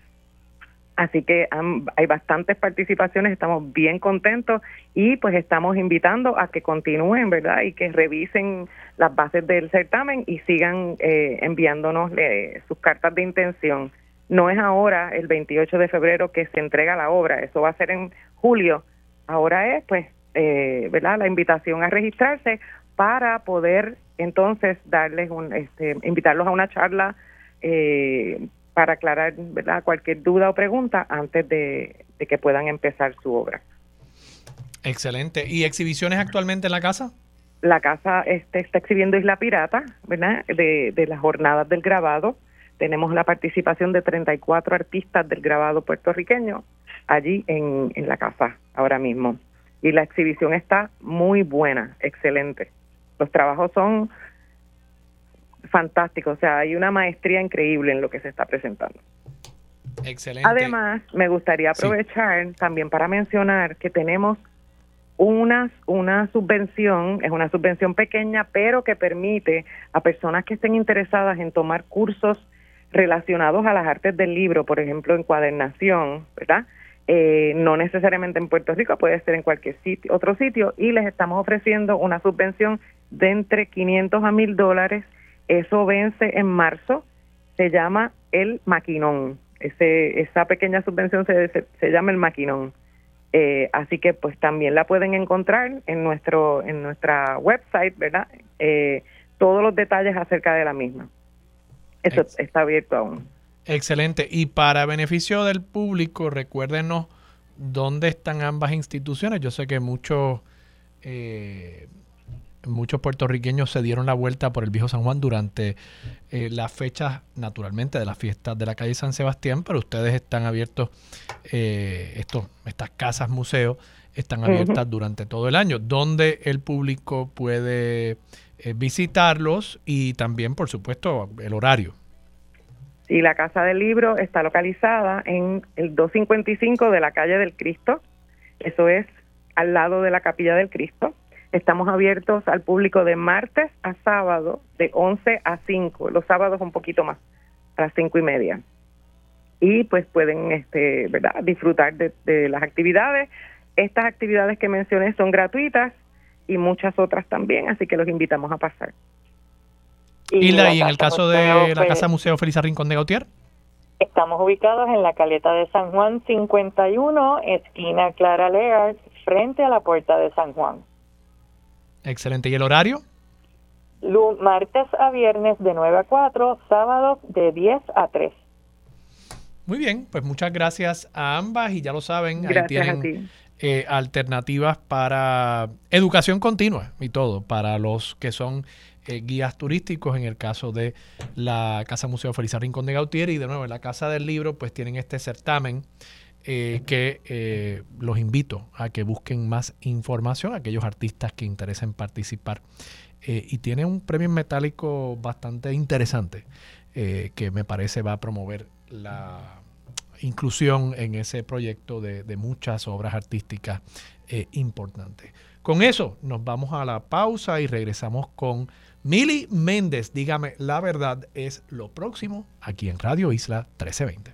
Así que hay bastantes participaciones, estamos bien contentos y pues estamos invitando a que continúen, ¿verdad? Y que revisen las bases del certamen y sigan eh, enviándonos eh, sus cartas de intención. No es ahora, el 28 de febrero, que se entrega la obra, eso va a ser en julio. Ahora es, pues, eh, ¿verdad? La invitación a registrarse para poder entonces darles un, este, invitarlos a una charla eh, para aclarar ¿verdad? cualquier duda o pregunta antes de, que puedan empezar su obra. Excelente. ¿Y exhibiciones actualmente en la casa? La casa este, está exhibiendo Isla Pirata, ¿verdad? De, de las jornadas del grabado. Tenemos la participación de 34 artistas del grabado puertorriqueño allí en, en la casa ahora mismo. Y la exhibición está muy buena, excelente. Los trabajos son fantásticos, o sea, hay una maestría increíble en lo que se está presentando. Excelente. Además, me gustaría aprovechar también para mencionar que tenemos una, una subvención, es una subvención pequeña, pero que permite a personas que estén interesadas en tomar cursos relacionados a las artes del libro, por ejemplo, encuadernación, ¿verdad? Eh, no necesariamente en Puerto Rico, puede ser en cualquier sitio, otro sitio, y les estamos ofreciendo una subvención de entre 500 a 1000 dólares. Eso vence en marzo, se llama el maquinón. Ese, esa pequeña subvención se, se, llama el maquinón. Eh, así que pues también la pueden encontrar en nuestro en nuestra website, ¿verdad? Eh, todos los detalles acerca de la misma. Eso está abierto aún. Excelente. Y para beneficio del público, recuérdenos dónde están ambas instituciones. Yo sé que muchos, eh, muchos puertorriqueños se dieron la vuelta por el viejo San Juan durante eh, las fechas, naturalmente, de las fiestas de la calle San Sebastián, pero ustedes están abiertos, eh, estos, estas casas museos están abiertas durante todo el año, donde el público puede visitarlos y también, por supuesto, el horario. Y la Casa del Libro está localizada en el 255 de la calle del Cristo. Eso es al lado de la Capilla del Cristo. Estamos abiertos al público de martes a sábado, de 11 a 5. Los sábados un poquito más, a las 5 y media. Y pues pueden este, ¿verdad? disfrutar de, de las actividades. Estas actividades que mencioné son gratuitas y muchas otras también, así que los invitamos a pasar. Y, en el caso de la Casa Museo Felisa Rincón de Gautier. Estamos ubicados en la caleta de San Juan 51, esquina Clara Lear, frente a la puerta de San Juan. Excelente. ¿Y el horario? Martes a viernes de 9 a 4, sábados de 10 a 3. Muy bien, pues muchas gracias a ambas y ya lo saben, ahí tienen eh, alternativas para educación continua y todo, para los que son eh, guías turísticos en el caso de la Casa Museo Felisa Rincón de Gautier y de nuevo en la Casa del Libro pues tienen este certamen eh, que eh, los invito a que busquen más información, aquellos artistas que interesen participar. y tiene un premio metálico bastante interesante que me parece va a promover la inclusión en ese proyecto de, de muchas obras artísticas importantes. Con eso nos vamos a la pausa y regresamos con Mili Méndez, dígame, la verdad es lo próximo aquí en Radio Isla 1320.